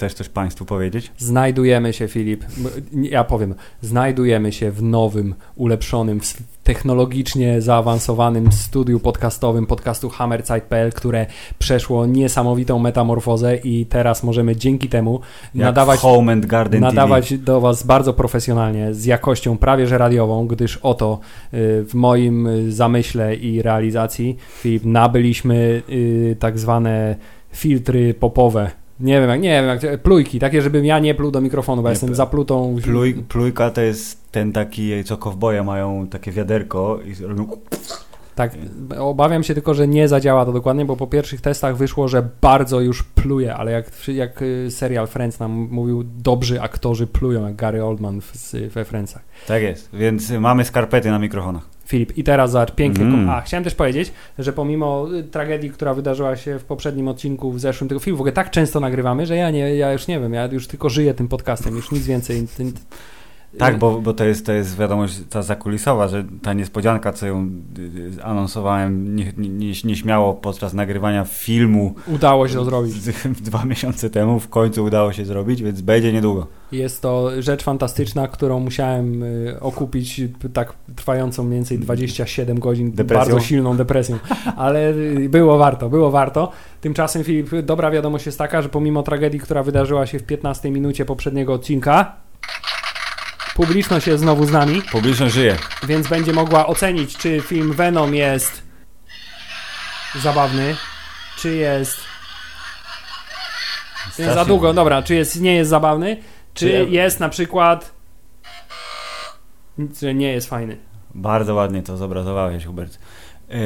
chcesz coś Państwu powiedzieć? znajdujemy się, Filip, ja powiem, znajdujemy się w nowym, ulepszonym, technologicznie zaawansowanym studiu podcastowym podcastu Hammerzeit.pl, które przeszło niesamowitą metamorfozę i teraz możemy dzięki temu Jak nadawać Home and Garden nadawać do Was bardzo profesjonalnie, z jakością prawie że radiową, gdyż oto y, w moim y, zamyśle i realizacji Filip, nabyliśmy y, tak zwane filtry popowe. Nie wiem, jak, nie wiem, jak, plujki, takie, żebym ja nie pluł do mikrofonu, bo Nie jestem pl- zaplutą. TV. Pluj, plujka to jest ten taki, co kowboje mają takie wiaderko i robią... Tak, obawiam się tylko, że nie zadziała to dokładnie, bo po pierwszych testach wyszło, że bardzo już pluje, ale jak, jak y, serial Friends nam mówił, dobrzy aktorzy plują, jak Gary Oldman w, we Friendsach. Tak jest, więc mamy skarpety na mikrofonach. Filip, i teraz zobacz, pięknie. Mm. A, chciałem też powiedzieć, że pomimo y, tragedii, która wydarzyła się w poprzednim odcinku, w zeszłym tego filmu, w ogóle tak często nagrywamy, że ja nie, ja już nie wiem, ja już tylko żyję tym podcastem, już nic więcej. Tak, bo, bo to, jest, to jest wiadomość ta zakulisowa, że ta niespodzianka, co ją y, y, anonsowałem nie, nie, nie- nieśmiało podczas nagrywania filmu Udało się to zrobić. dwa miesiące temu, w końcu udało się zrobić, więc będzie niedługo. Jest to rzecz fantastyczna, którą musiałem y, okupić y, tak trwającą mniej więcej 27 godzin Depresją? bardzo silną depresją, ale y, było warto, było warto. Tymczasem Filip, dobra wiadomość jest taka, że pomimo tragedii, która wydarzyła się w 15 minucie poprzedniego odcinka, publiczność jest znowu z nami. Publiczność żyje. więc będzie mogła ocenić, czy film Venom jest zabawny, czy jest nie, za Strasznie. długo, dobra, czy jest, nie jest zabawny, czy Czy jest na przykład że nie jest fajny. Bardzo ładnie to zobrazowałeś, Hubert. Yy,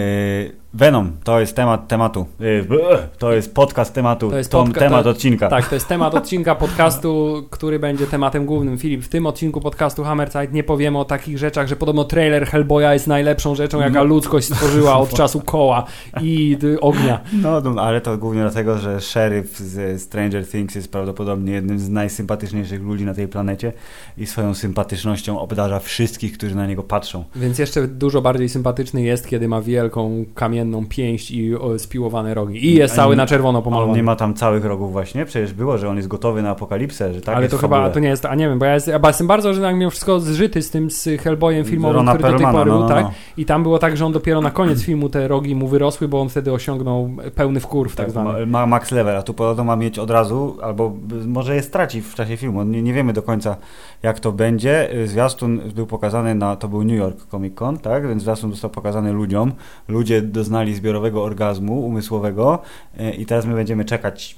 Venom, to jest temat tematu. Bleh, to jest podcast tematu. To jest podca- temat to- odcinka. Tak, to jest temat odcinka podcastu, który będzie tematem głównym. Filip, w tym odcinku podcastu Hammerzeit nie powiemy o takich rzeczach, że podobno trailer Hellboya jest najlepszą rzeczą, jaka No. ludzkość stworzyła od czasu koła i y, ognia. No, no, ale to głównie dlatego, że szeryf z Stranger Things jest prawdopodobnie jednym z najsympatyczniejszych ludzi na tej planecie i swoją sympatycznością obdarza wszystkich, którzy na niego patrzą. Więc jeszcze dużo bardziej sympatyczny jest, kiedy ma wielką kamienną pięść i o, spiłowane rogi. I jest cały na czerwono On pomalowany. nie ma tam całych rogów właśnie, przecież było, że on jest gotowy na apokalipsę, że tak Ale to chyba to nie jest, a nie wiem, bo ja, jest, ja jestem bardzo, że tak mimo wszystko zżyty z tym z Hellboyem filmowym, Rona który do tej Perlmana, pory no, no, tak? no. I tam było tak, że on dopiero na koniec filmu te rogi mu wyrosły, bo on wtedy osiągnął pełny wkurw tak, Tak, zwany. ma, ma max level, a tu podobno ma mieć od razu, albo może je straci w czasie filmu. Nie, nie wiemy do końca, jak to będzie. Zwiastun był pokazany na, to był New York Comic Con, tak? Więc zwiastun został pokazany ludziom. Ludzie doznali zbiorowego orgazmu umysłowego y, i teraz my będziemy czekać.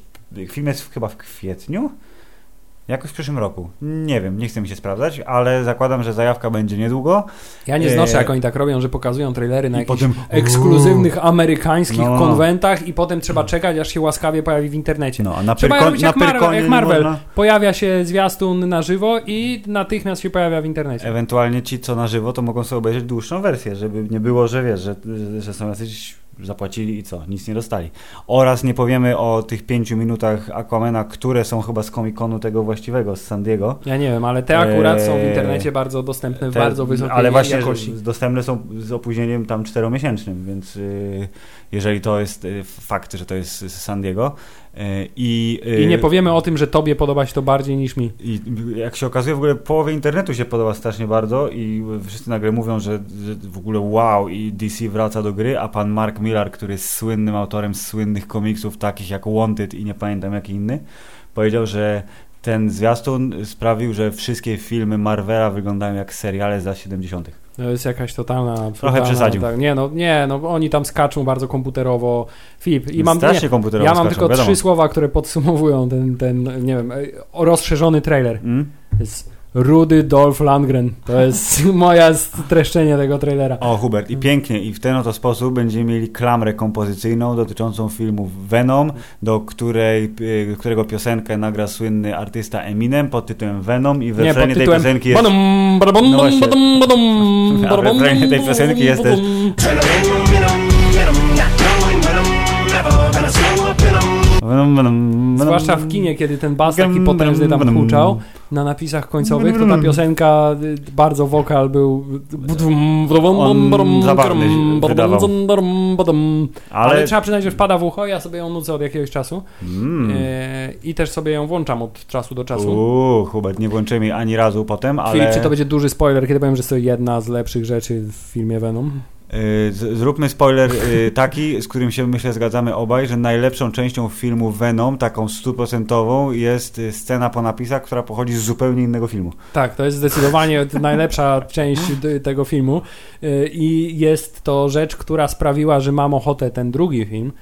Film jest chyba w kwietniu? Jakoś w przyszłym roku. Nie wiem, nie chcę mi się sprawdzać, ale zakładam, że zajawka będzie niedługo. Ja nie znoszę, e, jak oni tak robią, że pokazują trailery na jakichś potem- ekskluzywnych amerykańskich No, konwentach i potem trzeba czekać, aż się łaskawie pojawi w internecie. No, a na, Trzeba robić na jak Marvel, Pyrkonie jak Marvel. można- Pojawia się zwiastun na żywo i natychmiast się pojawia w internecie. Ewentualnie ci, co na żywo, to mogą sobie obejrzeć dłuższą wersję, żeby nie było, że wiesz, że, że, że są jacyś zapłacili i co, nic nie dostali. Oraz nie powiemy o tych pięciu minutach Aquamena, które są chyba z Comic-Conu tego właściwego, z San Diego. Ja nie wiem, ale te akurat są w Eee, internecie bardzo dostępne w Te- bardzo wysokiej ale właśnie jakości. dostępne są z opóźnieniem tam czteromiesięcznym, więc y, jeżeli to jest y, fakt, że to jest z San Diego i, y, I nie powiemy o tym, że tobie podoba się to bardziej niż mi. I jak się okazuje, w ogóle połowie internetu się podoba strasznie bardzo i wszyscy nagle mówią, że, że w ogóle wow i DC wraca do gry, a pan Mark Millar, który jest słynnym autorem słynnych komiksów takich jak Wanted i nie pamiętam jaki inny, powiedział, że ten zwiastun sprawił, że wszystkie filmy Marvela wyglądają jak seriale z lat 70. To jest jakaś totalna... totalna przesadził. Tak, nie, no, nie, no oni tam skaczą bardzo komputerowo. Filip, i mam, Strasznie nie, komputerowo ja mam skaczą, tylko wiadomo. trzy słowa, które podsumowują ten, ten, nie wiem, e, rozszerzony trailer. Mm? Jest Rudy Dolph Landgren. To jest moja streszczenie tego trailera. O, Hubert, i pięknie, i w ten oto sposób będziemy mieli klamrę kompozycyjną dotyczącą filmu Venom, do której, y, którego piosenkę nagra słynny artysta Eminem pod tytułem Venom i w refrenie tej piosenki jest... badum, badum, No właśnie. badum, badum, A w badum, refrenie tej piosenki jest też- badum. Venom, Venom, Venom. Zwłaszcza w kinie, kiedy ten bas taki potężny tam huczał na napisach końcowych, to ta piosenka, y, bardzo wokal był On zabawny wydawał. ale, Ale... trzeba przyznać, że wpada w ucho, ja sobie ją nucę od jakiegoś czasu Mm. e, i też sobie ją włączam od czasu do czasu. Uuu, Hubert, nie włączymy jej ani razu potem, ale... Filip, czy to będzie duży spoiler, kiedy powiem, że jest to jedna z lepszych rzeczy w filmie Venom? Y, Zróbmy spoiler y, taki, z którym się myślę zgadzamy obaj, że najlepszą częścią filmu Venom, taką stuprocentową, jest y, scena po napisach, która pochodzi z zupełnie innego filmu. Tak, to jest zdecydowanie najlepsza część tego filmu i jest to rzecz, która sprawiła, że mam ochotę ten drugi film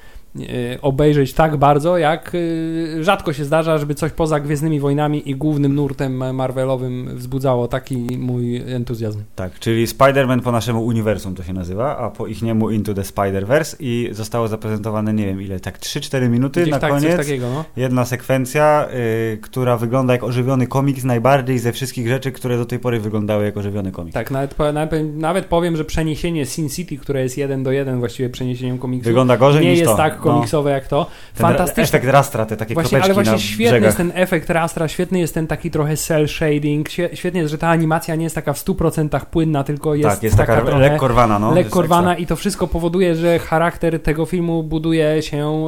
obejrzeć tak bardzo, jak y, rzadko się zdarza, żeby coś poza Gwiezdnymi Wojnami i głównym nurtem Marvelowym wzbudzało taki mój entuzjazm. Tak, czyli Spider-Man po naszemu uniwersum to się nazywa, a po ich niemu Into the Spider-Verse i zostało zaprezentowane, nie wiem ile, tak 3-4 minuty Gdzieś na tak, coś koniec. takiego, no. Jedna sekwencja, y, która wygląda jak ożywiony komiks najbardziej ze wszystkich rzeczy, które do tej pory wyglądały jak ożywiony komiks. Tak, nawet, nawet, nawet powiem, że przeniesienie Sin City, które jest jeden do jeden właściwie przeniesieniem komiksu, Wygląda gorzej nie niż jest to. tak komiksowe jak to. Ten Fantastyczne. efekt rastra, te takie Właśnie, ale właśnie świetny brzegach. jest ten efekt rastra, świetny jest ten taki trochę cel shading, świe- świetnie jest, że ta animacja nie jest taka w 100% płynna, tylko jest, tak, jest taka, trochę lekko rwana, no. lekko jest rwana i to wszystko powoduje, że charakter tego filmu buduje się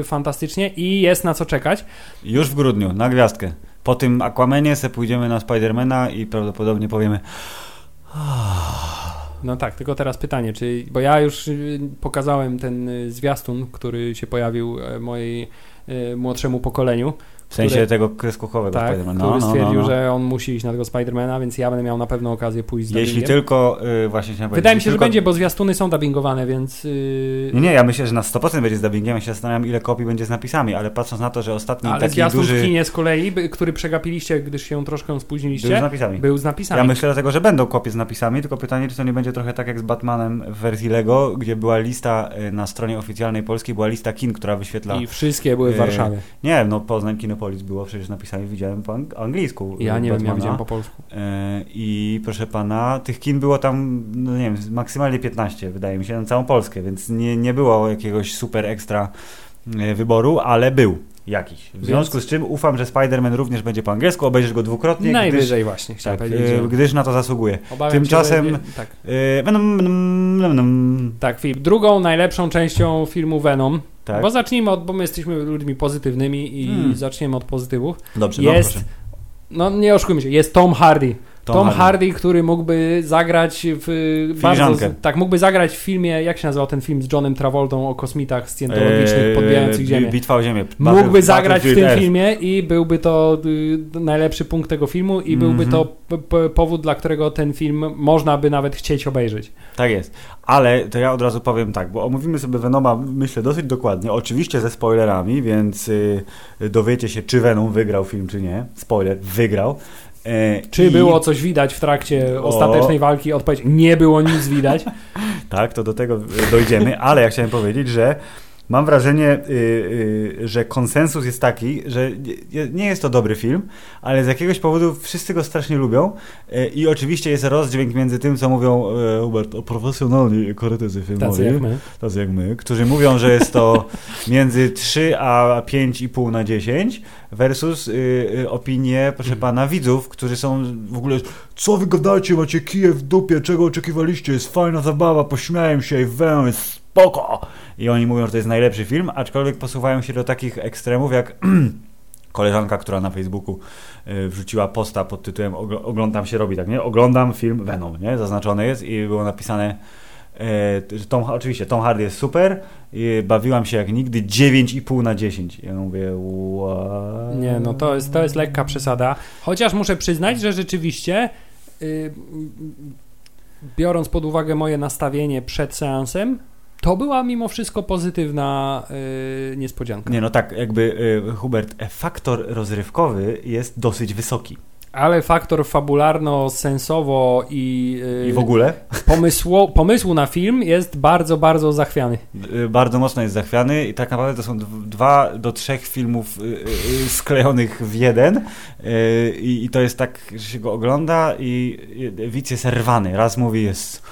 y, fantastycznie i jest na co czekać. Już w grudniu, na gwiazdkę. Po tym Aquamanie se pójdziemy na Spidermana i prawdopodobnie powiemy No tak, tylko teraz pytanie, czy, bo ja już y, pokazałem ten y, zwiastun, który się pojawił e, mojej y, młodszemu pokoleniu, w sensie Które- tego kreskówkowego tak, Spidermana. który No, no, stwierdził, no, no. że on musi iść na tego Spidermana, więc ja będę miał na pewno okazję pójść z Jeśli tylko, y, właśnie chciałem Wydaje mi się, że tylko- będzie, bo zwiastuny są dubbingowane, więc... Yy... Nie, nie, ja myślę, że na 100% będzie z dubbingiem. Ja się zastanawiam, ile kopii będzie z napisami, ale patrząc na to, że ostatni Ale taki zwiastun duży w kinie z kolei, który przegapiliście, gdyż się troszkę spóźniliście, był z napisami. był z napisami. Ja myślę dlatego, że będą kopie z napisami, tylko pytanie, czy to nie będzie trochę tak jak z Batmanem w wersji Lego, gdzie była lista y, na stronie oficjalnej polskiej, była lista kin, która wyświetla... I wszystkie były w Yy, Warszawie. Nie, no Poznań Kinopolis było przecież z napisami, widziałem po ang- angielsku. Ja nie wiem, ja Batmana. widziałem po polsku. E, I proszę pana, tych kin było tam, no nie wiem, maksymalnie 15, wydaje mi się, na całą Polskę, więc nie, nie było jakiegoś super ekstra e, wyboru, ale był jakiś. W związku z czym ufam, że Spider-Man również będzie po angielsku, obejrzysz go dwukrotnie, Najwyżej właśnie, gdyż, chciałem tak, powiedzieć. e, gdyż na to zasługuje. Obawiam tymczasem- Się, że, tak, E, Venom, tak, Filip. Drugą najlepszą częścią filmu Venom, tak. bo zacznijmy od, bo my jesteśmy ludźmi pozytywnymi i Hmm. zaczniemy od pozytywów. Dobrze, jest- no proszę. No nie oszukujmy się, jest Tom Hardy. Tom Tom, Hardy. Hardy. który mógłby zagrać w bardzo, Filiżankę. tak, mógłby zagrać w filmie, jak się nazywał ten film z Johnem Travoltą o kosmitach scjentologicznych E, podbijających Bi- Ziemię. Bitwa o Ziemię. Mógłby Battle- zagrać w tym filmie i byłby to y, najlepszy punkt tego filmu i byłby Mhm. to p- p- powód, dla którego ten film można by nawet chcieć obejrzeć. Tak jest. Ale to ja od razu powiem tak, bo omówimy sobie Venoma, myślę, dosyć dokładnie. Oczywiście ze spoilerami, więc y, dowiecie się, czy Venom wygrał film, czy nie. Spoiler, wygrał. E, Czy i- było coś widać w trakcie O. ostatecznej walki? Odpowiedź, nie było nic widać. Tak, to do tego dojdziemy, ale ja chciałem powiedzieć, że mam wrażenie, y, y, że konsensus jest taki, że nie- jest to dobry film, ale z jakiegoś powodu wszyscy go strasznie lubią y, i oczywiście jest rozdźwięk między tym, co mówią y, Hubert, o profesjonalni korytezy filmowi. Tacy jak my. tacy jak my, którzy mówią, że jest to między 3 a 5,5 na 10 versus opinie, proszę pana, widzów, którzy są w ogóle co wy gadacie, macie kije w dupie, czego oczekiwaliście, jest fajna zabawa, pośmiałem się i wę, jest spoko. I oni mówią, że to jest najlepszy film, aczkolwiek posuwają się do takich ekstremów jak koleżanka, która na Facebooku y, wrzuciła posta pod tytułem "Ogl- Oglądam się robi, tak nie? Oglądam film Venom, nie? Zaznaczone jest i było napisane że Tom, oczywiście Tom Hardy jest super bawiłam się jak nigdy 9,5 na 10. Ja mówię, what? Nie, no to jest, to jest lekka przesada. Chociaż muszę przyznać, że rzeczywiście y, biorąc pod uwagę moje nastawienie przed seansem, to była mimo wszystko pozytywna y, niespodzianka. Nie, no tak, jakby y, Hubert, e, faktor rozrywkowy jest dosyć wysoki. Ale faktor fabularno-sensowo i, yy, I w ogóle pomysło, pomysłu na film jest bardzo, bardzo zachwiany. y, bardzo mocno jest zachwiany i tak naprawdę to są dw- dwa do trzech filmów y, y, sklejonych w jeden i i to jest tak, że się go ogląda i y, widz jest rwany. Raz mówi jest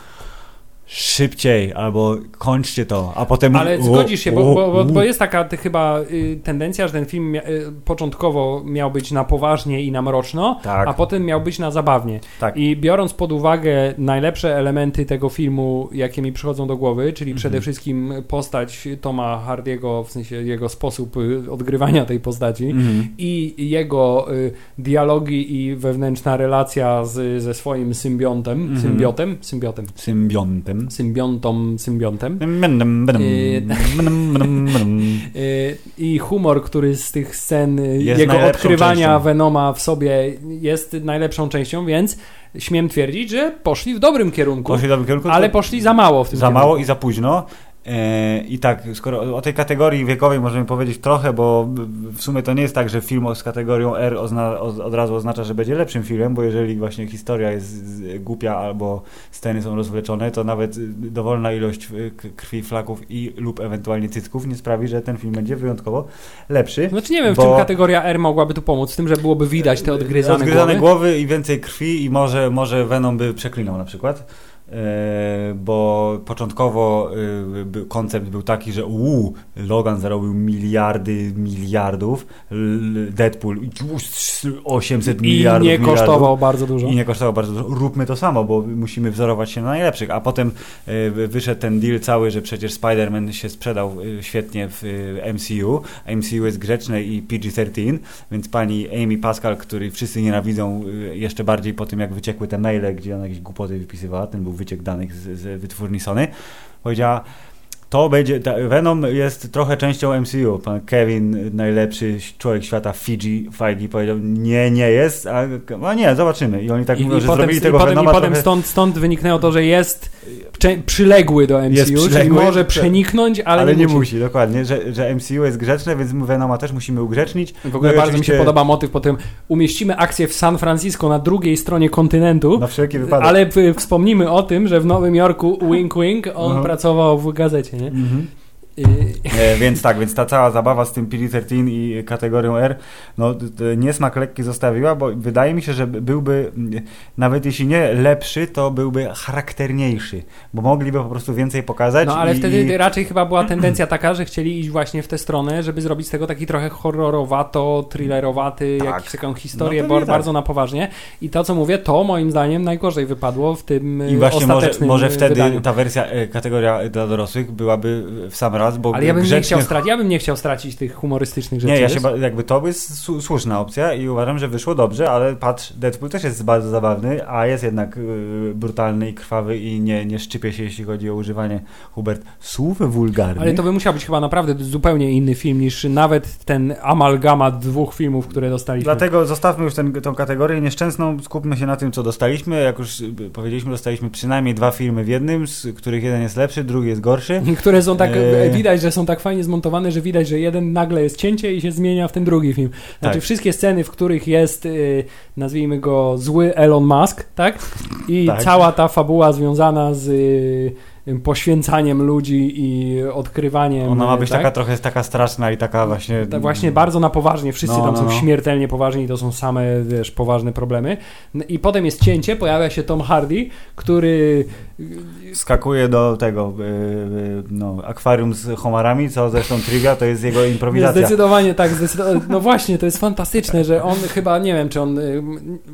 szybciej albo kończcie to, a potem Ale zgodzisz się, bo, bo, bo, jest taka ty, chyba y, tendencja, że ten film mia, y, początkowo miał być na poważnie i na mroczno, Tak. a potem miał być na zabawnie. Tak. I biorąc pod uwagę najlepsze elementy tego filmu, jakie mi przychodzą do głowy, czyli Mhm. przede wszystkim postać Toma Hardiego, w sensie jego sposób y, odgrywania tej postaci Mhm. i jego y, dialogi i wewnętrzna relacja z, ze swoim symbiontem, Mhm. symbiotem, symbiotem, Symbiontem. Symbiontą, symbiontem. Bdum, bdum, bdum. Y, I humor, który z tych scen, y, Jest jego odkrywania częścią. Venoma w sobie jest najlepszą częścią, więc śmiem twierdzić, że poszli w dobrym kierunku, Poszli w dobrym kierunku, ale poszli za mało w tym Za kierunku. mało i za późno. E, I tak, skoro o tej kategorii wiekowej możemy powiedzieć trochę, bo w sumie to nie jest tak, że film z kategorią R od, razu oznacza, że będzie lepszym filmem, bo jeżeli właśnie historia jest głupia albo sceny są rozwleczone, to nawet dowolna ilość krwi, flaków i lub ewentualnie cycków nie sprawi, że ten film będzie wyjątkowo lepszy. Znaczy nie wiem, w bo- czym kategoria R mogłaby tu pomóc, w tym, że byłoby widać te odgryzane, Odgryzane głowy. głowy i więcej krwi i może, może Venom by przeklinał na przykład. E, bo początkowo e, koncept był taki, że uu, Logan zarobił miliardy miliardów, Deadpool 800 I miliardów nie miliardów. kosztował bardzo dużo. I nie kosztował bardzo dużo. Róbmy to samo, bo musimy wzorować się na najlepszych. A potem e, wyszedł ten deal cały, że przecież Spider-Man się sprzedał świetnie w MCU. A MCU jest grzeczne i PG-13, więc pani Amy Pascal, który wszyscy nienawidzą jeszcze bardziej po tym, jak wyciekły te maile, gdzie ona jakieś głupoty wypisywała, ten był wyciek danych z, z wytwórni Sony, powiedziała to będzie, ta, Venom jest trochę częścią MCU. Pan Kevin, najlepszy człowiek świata Fiji, Feige powiedział, nie, nie jest, a, a nie, zobaczymy. I oni tak I, mówią, i że potem, zrobili i tego potem, i Venoma potem trochę... stąd, stąd wyniknęło to, że jest przyległy do MCU, Jest czyli przyległy, może przeniknąć, ale, Ale, nie, musi. dokładnie, że, że MCU jest grzeczne, więc Venoma też musimy ugrzecznić. W ogóle No i bardzo mi się oczywiście- podoba motyw po tym. Umieścimy akcję w San Francisco na drugiej stronie kontynentu, Na wszelki wypadek. ale wspomnimy o tym, że w Nowym Jorku wink wink on pracował w gazecie, nie? Mhm. I, E, więc tak, więc ta cała zabawa z tym PG-13 i kategorią R, no niesmak lekki zostawiła, bo wydaje mi się, że byłby, mm, nawet jeśli nie lepszy, to byłby charakterniejszy, bo mogliby po prostu więcej pokazać. no ale i, wtedy i, raczej chyba była tendencja taka, że chcieli iść właśnie w tę stronę, żeby zrobić z tego taki trochę horrorowato, thrillerowaty, Tak. jakąś taką historię, No bo pewnie tak. bardzo na poważnie. I to, co mówię, to moim zdaniem najgorzej wypadło w tym I właśnie może, może wtedy wydaniu. ta wersja, e, kategoria dla dorosłych byłaby w sam raz, bo Ale ja bym, nie grzecznie chciał stracić, ja bym nie chciał stracić tych humorystycznych rzeczy. Nie, ja się ba- jakby to jest su- słuszna opcja i uważam, że wyszło dobrze, ale patrz, Deadpool też jest bardzo zabawny, a jest jednak y, brutalny i krwawy i nie, nie szczypie się, jeśli chodzi o używanie, Hubert, słów wulgarnych. Ale to by musiał być chyba naprawdę zupełnie inny film niż nawet ten amalgamat dwóch filmów, które dostaliśmy. Dlatego zostawmy już ten, tą kategorię nieszczęsną, skupmy się na tym, co dostaliśmy. Jak już powiedzieliśmy, dostaliśmy przynajmniej dwa filmy w jednym, z których jeden jest lepszy, drugi jest gorszy. Które są tak, Eee. widać, że są tak fajnie zmontowane, że widać, że jeden nagle jest cięcie i się zmienia w ten drugi film. Znaczy Tak. wszystkie sceny, w których jest, y, nazwijmy go, zły Elon Musk, tak? I Tak. cała ta fabuła związana z y, poświęcaniem ludzi i odkrywaniem. Ona ma być tak? taka trochę taka straszna i taka właśnie... Tak właśnie bardzo na poważnie, wszyscy No, tam no, są no. śmiertelnie poważni i to są same, wiesz, poważne problemy. I potem jest cięcie, pojawia się Tom Hardy, który Skakuje do tego y, y, no, akwarium z homarami, co zresztą trivia, to jest jego improwizacja. Zdecydowanie tak, zdecydowanie. No właśnie, to jest fantastyczne, że on chyba, nie wiem, czy on, y,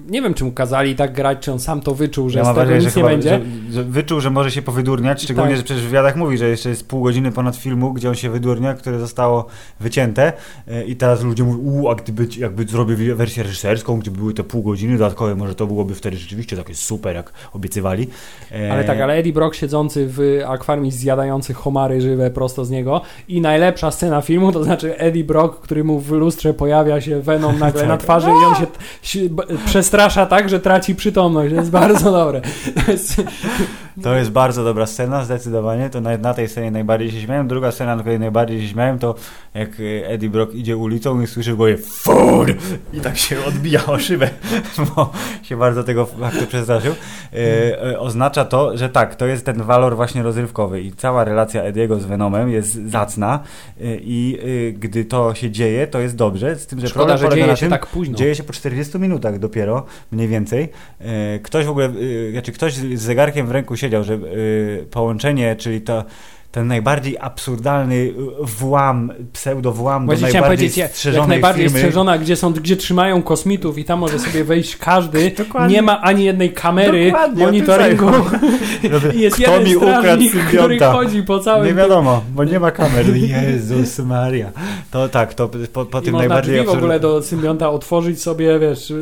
nie wiem, czy mu kazali tak grać, czy on sam to wyczuł, że Ja z tego wrażenie, że, nic nie chyba, będzie. że, że wyczuł, że może się powydurniać, szczególnie, Tak. że przecież w wywiadach mówi, że jeszcze jest pół godziny ponad filmu, gdzie on się wydurnia, które zostało wycięte e, i teraz ludzie mówią, uuu, a gdyby, jakby zrobił wersję reżyserską, gdzie były te pół godziny dodatkowe, może to byłoby wtedy rzeczywiście takie super, jak obiecywali. E, Ale tak, ale Eddie Brock siedzący w akwarium i zjadający homary żywe prosto z niego i najlepsza scena filmu, to znaczy Eddie Brock, który mu w lustrze pojawia się Venom nagle Tak. na twarzy i on się, t- się przestrasza tak, że traci przytomność. To jest bardzo dobre. To jest, To jest bardzo dobra scena scena zdecydowanie, to na, na tej scenie najbardziej się śmiałem. Druga scena, na której najbardziej się śmiałem, to jak e, Eddie Brock idzie ulicą i słyszy w głowie FOOD! I tak się odbija o szybę, bo się bardzo tego faktu przestraszył. E, e, oznacza to, że tak, to jest ten walor właśnie rozrywkowy i cała relacja Ediego z Venomem jest zacna e, i gdy to się dzieje, to jest dobrze, z tym, że Szkoda, problem że dzieje się tym, tak późno. Dzieje się po 40 minutach dopiero, mniej więcej. Ktoś w ogóle, znaczy ktoś z zegarkiem w ręku siedział, że e, połączenie, czyli to ten najbardziej absurdalny włam, pseudo-włam do Właśnie chciałem najbardziej strzeżonej jak najbardziej firmy. strzeżona, gdzie, są, gdzie trzymają kosmitów i tam może sobie wejść każdy. Dokładnie. Nie ma ani jednej kamery, Dokładnie, monitoringu. I jest Kto jeden mi strażnik, który chodzi po całym Nie wiadomo, bo nie ma kamer. Jezus Maria. To tak, to po, po I tym można najbardziej drzwi w ogóle do symbionta otworzyć sobie, wiesz,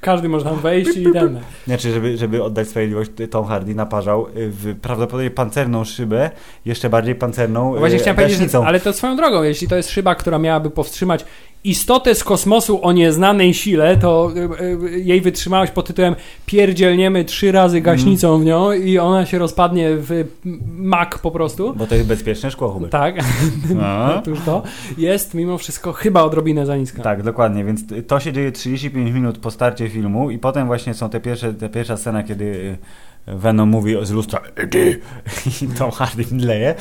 każdy może tam wejść i ten. Znaczy, żeby, żeby oddać sprawiedliwość, Tom Hardy naparzał w prawdopodobnie pancerną szybę, jeszcze bardziej pancerną Właśnie e, chciałem powiedzieć, gaśnicą. ale to swoją drogą, jeśli to jest szyba, która miałaby powstrzymać istotę z kosmosu o nieznanej sile, to y, y, jej wytrzymałość pod tytułem pierdzielniemy trzy razy gaśnicą w nią i ona się rozpadnie w mak po prostu. Bo to jest bezpieczne szkło, Hubert. Tak, A? otóż to jest mimo wszystko chyba odrobinę za niska. Tak, dokładnie, więc to się dzieje 35 minut po starcie filmu i potem właśnie są te pierwsze, te pierwsza scena, kiedy Venom mówi z lustra i Tom Hardy mdleje,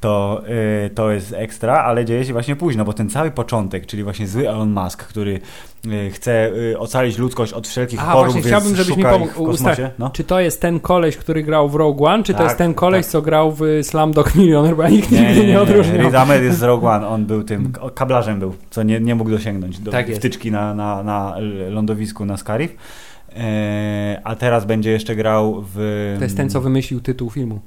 to, y, to jest ekstra, ale dzieje się właśnie późno, bo ten cały początek, czyli właśnie zły Elon Musk, który y, chce y, ocalić ludzkość od wszelkich A chorób, właśnie, chciałbym, żebyś mi pomógł No. czy to jest ten koleś, który grał w Rogue One, czy to Tak, jest ten koleś, tak. co grał w Slumdog Millionaire, bo ja nikt Nie, nigdy nie, nie, odróżniał. Riz Ahmed jest z Rogue One, on był tym kablarzem był, co nie, nie mógł dosięgnąć do Tak wtyczki na, na, na lądowisku na Scarif. E, a teraz będzie jeszcze grał w... To jest ten, co wymyślił tytuł filmu.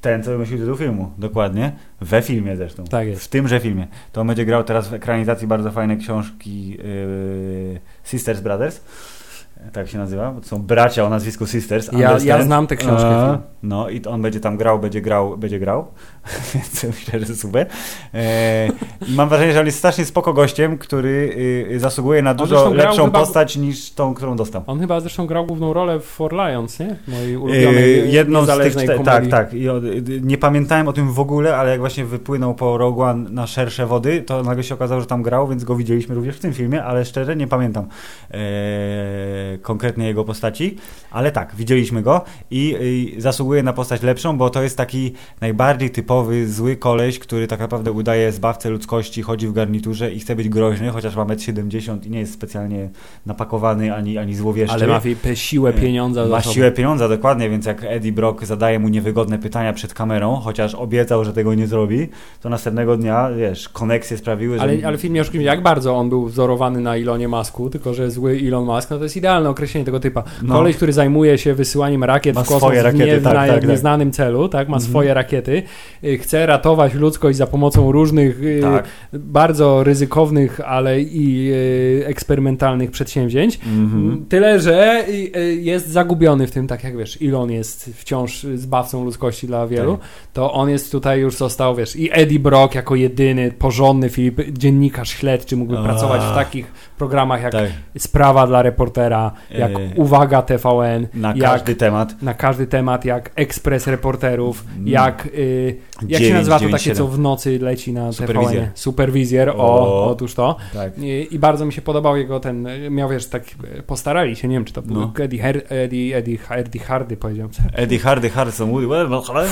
Ten, co wymyślił tytuł filmu, dokładnie. We filmie zresztą. Tak jest. W tymże filmie. To on będzie grał teraz w ekranizacji bardzo fajnej książki yy, Sisters Brothers. Tak się nazywa, bo to są bracia o nazwisku Sisters. Ja, ja znam tę książkę. Film. No i on będzie tam grał, będzie grał, będzie grał. Więc myślę, że super. E, mam wrażenie, że on jest strasznie spoko gościem, który y, zasługuje na dużo lepszą chyba- postać niż tą, którą dostał. On chyba zresztą grał główną rolę w For Lions, nie? Mojej ulubionej, Yy, jedną z tych komedii. tak, tak. I, o, y, nie pamiętałem o tym w ogóle, ale jak właśnie wypłynął po Rogue One na szersze wody, to nagle się okazało, że tam grał, więc go widzieliśmy również w tym filmie, ale szczerze nie pamiętam e, konkretnie jego postaci, ale tak, widzieliśmy go i, i zasługuje na postać lepszą, bo to jest taki najbardziej typowy, zły koleś, który tak naprawdę udaje zbawcę ludzkości, chodzi w garniturze i chce być groźny, chociaż ma 1,70 m i nie jest specjalnie napakowany ani, ani złowieszczy. Ale ma siłę pieniądza. Ma siłę pieniądza, dokładnie, więc jak Eddie Brock zadaje mu niewygodne pytania przed kamerą, chociaż obiecał, że tego nie zrobi, to następnego dnia, wiesz, koneksje sprawiły, że... Ale, ale w filmie oszukujmy, jak bardzo on był wzorowany na Elonie Musku, tylko że zły Elon Musk, no to jest idealne określenie tego typa. No. Koleś, który zajmuje się wysyłaniem rakiet Ma w kosmos swoje rakiety, w, nie, w tak, na, tak, w tak. nieznanym celu, tak, ma Mhm. swoje rakiety, chce ratować ludzkość za pomocą różnych y, Tak. bardzo ryzykownych, ale i y, eksperymentalnych przedsięwzięć. Mhm. Tyle, że y, y, jest zagubiony w tym, tak jak wiesz, Elon jest wciąż zbawcą ludzkości dla wielu, Tak. to on jest tutaj już został, wiesz, i Eddie Brock jako jedyny porządny Filip, dziennikarz śledczy mógłby A. pracować w takich programach jak Tak, Sprawa dla reportera, jak E. Uwaga TVN, na jak każdy temat. na każdy temat, jak Ekspres Reporterów, Mm. jak y, jak się nazywa to takie, co w nocy leci na Superwizjer. TVN? Superwizjer, o, O. otóż to. Tak. I, I bardzo mi się podobał jego ten, miał wiesz, tak postarali się, nie wiem czy to był No. Eddie, Her, Eddie, Eddie, Eddie Hardy powiedział. Eddie Hardy, Harrison, Woody, ale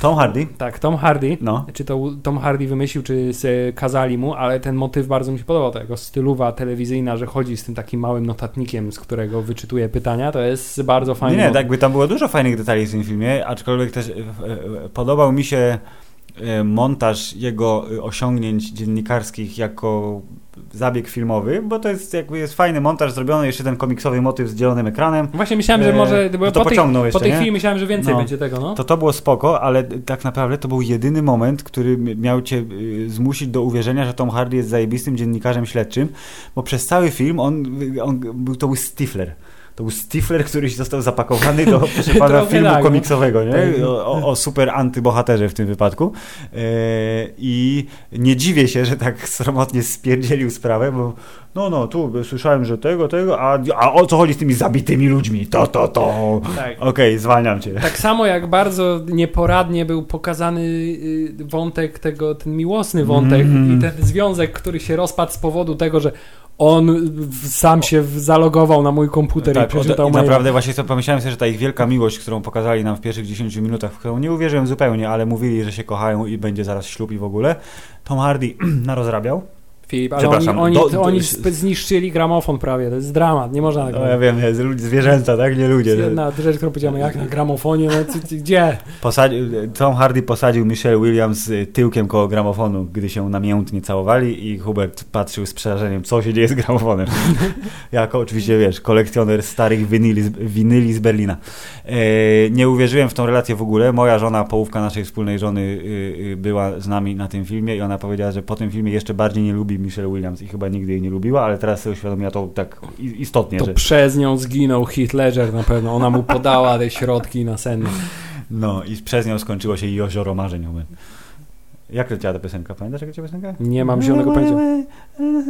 Tom Hardy, Tak, Tom Hardy. no. Czy to Tom Hardy wymyślił, czy kazali mu, ale ten motyw bardzo mi się podobał. Ta jego stylowa telewizyjna, że chodzi z tym takim małym notatnikiem, z którego wyczytuje pytania, to jest bardzo fajne. nie, tak jakby tam było dużo fajnych detali w tym filmie, aczkolwiek też e, e, podobał mi się e, montaż jego osiągnięć dziennikarskich jako zabieg filmowy, bo to jest jakby jest fajny montaż zrobiony, jeszcze ten komiksowy motyw z dzielonym ekranem, Właśnie myślałem, że E, może. Bo że to po, tej, pociągnął po jeszcze, tej chwili myślałem, że więcej No. będzie tego, no. to to było spoko, ale tak naprawdę to był jedyny moment, który miał cię y, zmusić do uwierzenia, że Tom Hardy jest zajebistym dziennikarzem śledczym, bo przez cały film on, on był to był Stifler. To był Stifler, który został zapakowany do proszę pana, filmu tak, no. komiksowego, nie? Tak. O, o- super antybohaterze w tym wypadku. E, I nie dziwię się, że tak sromotnie spierdzielił sprawę, bo no, no, tu słyszałem, że tego, tego, a, a o co chodzi z tymi zabitymi ludźmi? To, to, to. Tak. Okej, zwalniam cię. Tak samo jak bardzo nieporadnie był pokazany y, wątek tego, ten miłosny wątek Mhm. i ten związek, który się rozpadł z powodu tego, że on sam się zalogował na mój komputer i Tak, przeczytał i maila. naprawdę właśnie sobie pomyślałem sobie, że ta ich wielka miłość, którą pokazali nam w pierwszych 10 minutach, w którą nie uwierzyłem zupełnie, ale mówili, że się kochają i będzie zaraz ślub i w ogóle. Tom Hardy narozrabiał. Filip, ale oni, oni, do- do- oni zniszczyli gramofon prawie, to jest dramat, nie można tego. No, ja wiem, jest ludzi- zwierzęta, tak? Nie ludzie. jedna rzecz, którą powiedziałem, jak na gramofonie, no gdzie? Posadził, Tom Hardy posadził Michelle Williams y, tyłkiem koło gramofonu, gdy się namiętnie całowali i Hubert patrzył z przerażeniem, co się dzieje z gramofonem. jako oczywiście, wiesz, kolekcjoner starych winyli, z- winyli z Berlina. E, nie uwierzyłem w tą relację w ogóle. Moja żona, połówka naszej wspólnej żony y, y, była z nami na tym filmie i ona powiedziała, że po tym filmie jeszcze bardziej nie lubi Michelle Williams i chyba nigdy jej nie lubiła, ale teraz sobie uświadomiła to tak istotnie, To że przez nią zginął Heath Ledger na pewno, ona mu podała te środki na sen. no i przez nią skończyło się jezioro marzeń. Jak leciała ta piosenka? Pamiętasz jak leciała piosenka? Nie mam zielonego pojęcia.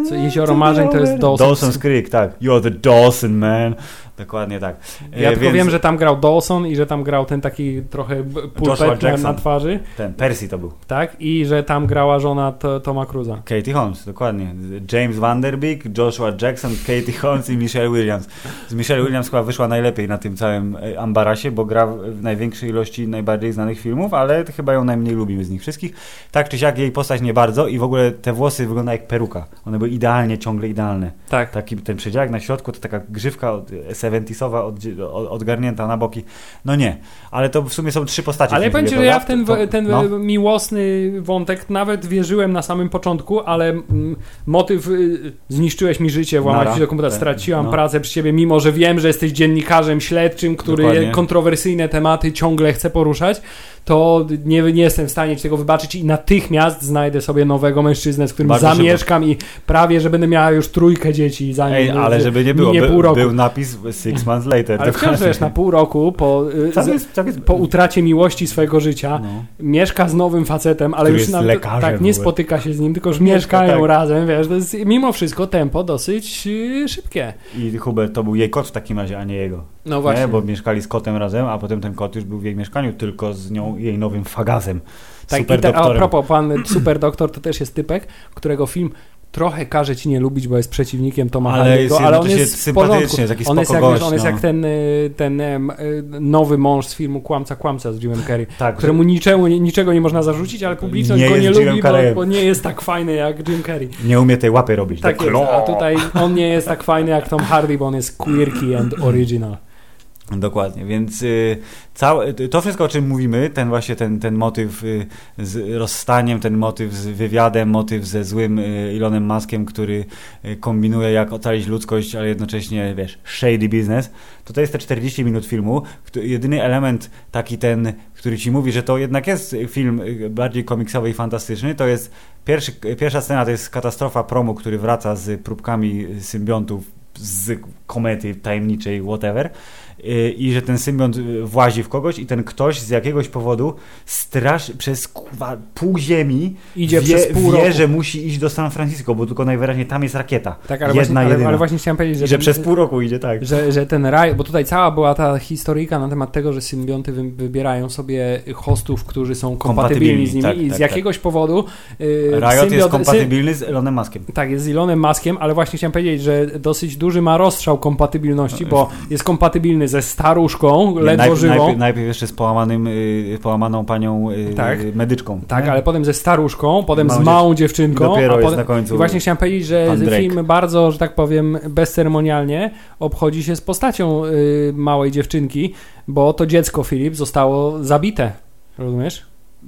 Co, Jezioro Marzeń to jest Dawson's- Dawson's Creek, tak. You're the Dawson man. Dokładnie tak. Ja E, tylko wiem, że tam grał Dawson i że tam grał ten taki trochę pulpet na, na twarzy, Ten, Percy to był. tak? I że tam grała żona to, Toma Cruza. Katie Holmes, dokładnie. James Vanderbeek, Joshua Jackson, Katie Holmes i Michelle Williams. Z Michelle Williams chyba wyszła najlepiej na tym całym e, ambarasie, bo gra w największej ilości najbardziej znanych filmów, ale chyba ją najmniej lubimy z nich wszystkich. Tak czy siak jej postać nie bardzo i w ogóle te włosy wyglądają jak peruka. One były idealnie, ciągle idealne. Tak. Taki ten przedziałek na środku, to taka grzywka od- 70sowa od, od, odgarnięta na boki. No nie, ale to w sumie są trzy postacie. Ale powiem że ja w ten, To- ten no. miłosny wątek nawet wierzyłem na samym początku, ale mm, motyw y, zniszczyłeś mi życie, włamać Nara. się do komputera, straciłam No. pracę przy ciebie, mimo że wiem, że jesteś dziennikarzem śledczym, który kontrowersyjne tematy ciągle chce poruszać, to nie, nie jestem w stanie ci tego wybaczyć i natychmiast znajdę sobie nowego mężczyznę, z którym Bardzo zamieszkam i prawie, że będę miała już trójkę dzieci zanim Ej, ale żeby nie było, by, był napis six months later. Ale wciąż wiesz, na pół roku po, Tak jest, tak jest. po utracie miłości swojego życia No. mieszka z nowym facetem, ale Który już lekarzem tak, nie spotyka się z nim, tylko już Mieszka, mieszkają tak. razem, wiesz, to jest mimo wszystko tempo dosyć y, szybkie. I Hubert to był jej kot w takim razie, a nie jego. No właśnie. Nie? Bo mieszkali z kotem razem, a potem ten kot już był w jej mieszkaniu, tylko z nią, jej nowym fagazem. tak, super te, a propos, pan super doktor to też jest typek, którego film trochę każe ci nie lubić, bo jest przeciwnikiem Toma Ale Hardy'ego, jest ale on jest porządku. jest taki on jest, jak, wiesz, on jest gość, jak ten, y, ten y, nowy mąż z filmu Kłamca Kłamca z Jimem Carrey, Tak, któremu niczemu, niczego nie można zarzucić, ale publiczność Nie go nie lubi, bo, bo nie jest tak fajny jak Jim Carrey. nie umie tej łapy robić. Tak jest, a tutaj on nie jest tak fajny jak Tom Hardy, bo on jest quirky and original. Dokładnie, więc y, całe, to wszystko, o czym mówimy, ten właśnie ten, ten motyw y, z rozstaniem, ten motyw z wywiadem, motyw ze złym y, Elonem Muskiem, który y, kombinuje jak ocalić ludzkość, ale jednocześnie, wiesz, shady business, to to jest te 40 minut filmu. Jedyny element taki ten, który ci mówi, że to jednak jest film y, bardziej komiksowy i fantastyczny, to jest pierwszy, pierwsza scena, to jest katastrofa promu, który wraca z próbkami symbiontów z komety tajemniczej, whatever, y, i że ten symbiont y, włazi w kogoś i ten ktoś z jakiegoś powodu strasz przez kurwa, pół ziemi Idzie wie, przez pół wie roku. że musi iść do San Francisco, bo tylko najwyraźniej tam jest rakieta. Tak, ale, Jedna, właśnie, ale, ale właśnie chciałem powiedzieć, że, że ten- przez pół roku idzie tak. że, że ten raj, bo tutaj cała była ta historyjka na temat tego, że symbionty wy, wybierają sobie hostów, którzy są kompatybilni z nimi tak, i z tak, jakiegoś powodu y, Riot jest symbiot- sy- kompatybilny z Elonem Muskiem. Tak, jest z Elonem Muskiem, ale właśnie chciałem powiedzieć, że dosyć duży ma rozstrzał kompatybilności, bo jest kompatybilny ze staruszką, Nie, ledwo najpierw, żywą. najpierw, najpierw jeszcze z połamanym, y, połamaną panią y, Tak. medyczką. Tak, nie? ale potem ze staruszą, potem z Małą małą dziewczynką. I dopiero a potem, na końcu I właśnie chciałem powiedzieć, że film bardzo, że tak powiem, bezceremonialnie obchodzi się z postacią y, małej dziewczynki, bo to dziecko Filip zostało zabite. Rozumiesz?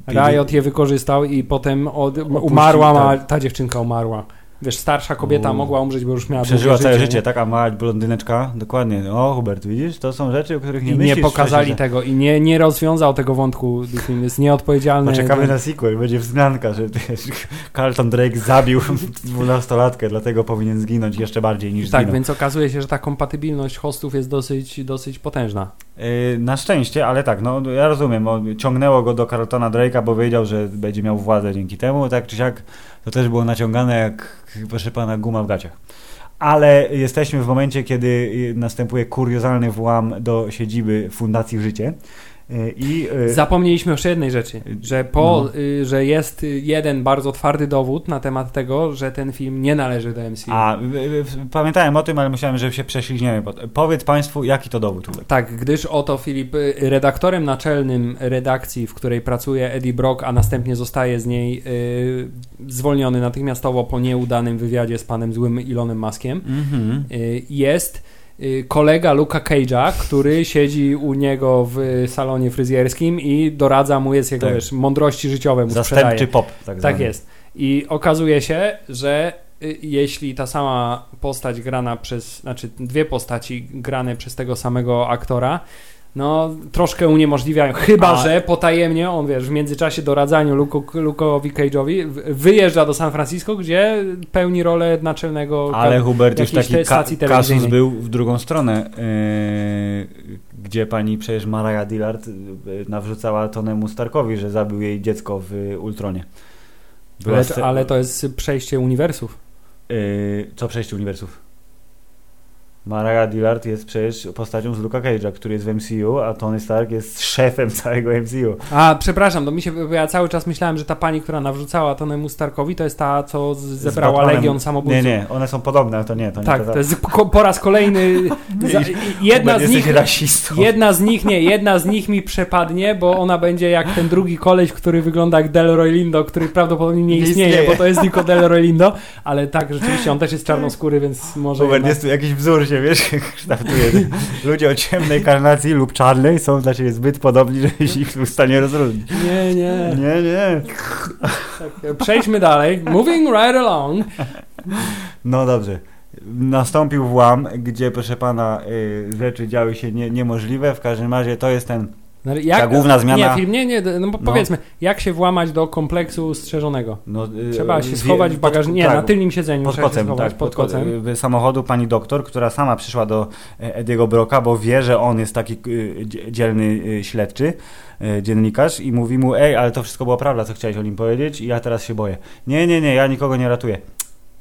Riot je wykorzystał i potem od, umarła, ma, tak. ta dziewczynka umarła. Wiesz, starsza kobieta U. mogła umrzeć, bo już miała Przeżyła długie całe życie, życie, nie? tak? A mała blondyneczka, dokładnie. O, Hubert, widzisz? To są rzeczy, o których nie I myślisz. nie pokazali tego i nie, nie rozwiązał tego wątku. Film jest nieodpowiedzialny. Poczekamy na sequel, będzie wzmianka, że Carlton Drake zabił dwunastolatkę, dlatego powinien zginąć jeszcze bardziej niż Tak, zginął. więc okazuje się, że ta kompatybilność hostów jest dosyć, dosyć potężna. Yy, Na szczęście, ale tak, no ja rozumiem, on, ciągnęło go do Carltona Drake'a, bo wiedział, że będzie miał władzę dzięki temu, tak czy siak to też było naciągane jak, proszę pana, guma w gaciach. Ale jesteśmy w momencie, kiedy następuje kuriozalny włam do siedziby Fundacji Życie i... yy, Zapomnieliśmy jeszcze jednej rzeczy, że, po, No. y, że jest jeden bardzo twardy dowód na temat tego, że ten film nie należy do MCU. A, pamiętałem o tym, ale myślałem, że się prześlizgniemy. pod- Powiedz Państwu, jaki to dowód. Tak, gdyż oto Filip, y, redaktorem naczelnym redakcji, w której pracuje Eddie Brock, a następnie zostaje z niej y, zwolniony natychmiastowo po nieudanym wywiadzie z panem złym Elonem Muskiem, Mhm. y, jest kolega Luka Cage'a, który siedzi u niego w salonie fryzjerskim i doradza mu, jest jego Tak. wiesz, mądrości życiowe mu Zastępczy sprzedaje. pop, tak, Tak jest. I okazuje się, że y, jeśli ta sama postać grana przez, znaczy dwie postaci grane przez tego samego aktora, no troszkę uniemożliwiają. Chyba, A- że potajemnie on, wiesz, w międzyczasie doradzaniu Lukowi Cage'owi wyjeżdża do San Francisco, gdzie pełni rolę naczelnego Ale Hubert już taki ka- kasus był w drugą stronę, yy, gdzie pani przecież Mariah Dillard yy, nawrzucała Tonemu Starkowi, że zabił jej dziecko w Ultronie. Ale, ale to jest przejście uniwersów. Yy, co przejście uniwersów? Mariah Dillard jest przecież postacią z Luka Cage'a, który jest w MCU, a Tony Stark jest szefem całego MCU. A, przepraszam, to mi się, ja cały czas myślałem, że ta pani, która nawrzucała Tonemu Starkowi, to jest ta, co zebrała Legion Samobójców. Nie, nie, one są podobne, ale to nie. To nie Tak, to, to jest po raz kolejny. Za, jedna, z nich, rasistą. jedna z nich, nie, jedna z nich mi przepadnie, bo ona będzie jak ten drugi koleś, który wygląda jak Delroy Lindo, który prawdopodobnie nie Nie istnieje, istnieje. bo to jest tylko Delroy Lindo, ale tak, rzeczywiście on też jest czarnoskóry, więc może. Hubert, jednak- jest tu jakiś wzór się, wiesz, kształtuje. Ludzie o ciemnej karnacji lub czarnej są dla ciebie zbyt podobni, żebyś ich w stanie rozróżnić. Nie, nie. Nie, nie. Tak, przejdźmy dalej. Moving right along. No dobrze. Nastąpił włam, gdzie, proszę pana, y, rzeczy działy się nie, niemożliwe. W każdym razie to jest ten No, Jak, Ta główna zmiana- Nie, film, nie, nie, no, bo No. powiedzmy, jak się włamać do kompleksu strzeżonego? No, y, Trzeba się wie- schować w pod- bagażniku. Nie, tak, na tylnym siedzeniu Pod kocem, schować, tak. pod kocem. y, samochodu pani doktor, która sama przyszła do e, Ediego Broka, bo wie, że on jest taki y, dzie- dzielny y, śledczy, y, dziennikarz i mówi mu, ej, ale to wszystko była prawda, co chciałeś o nim powiedzieć i ja teraz się boję. Nie, nie, nie, ja nikogo nie ratuję.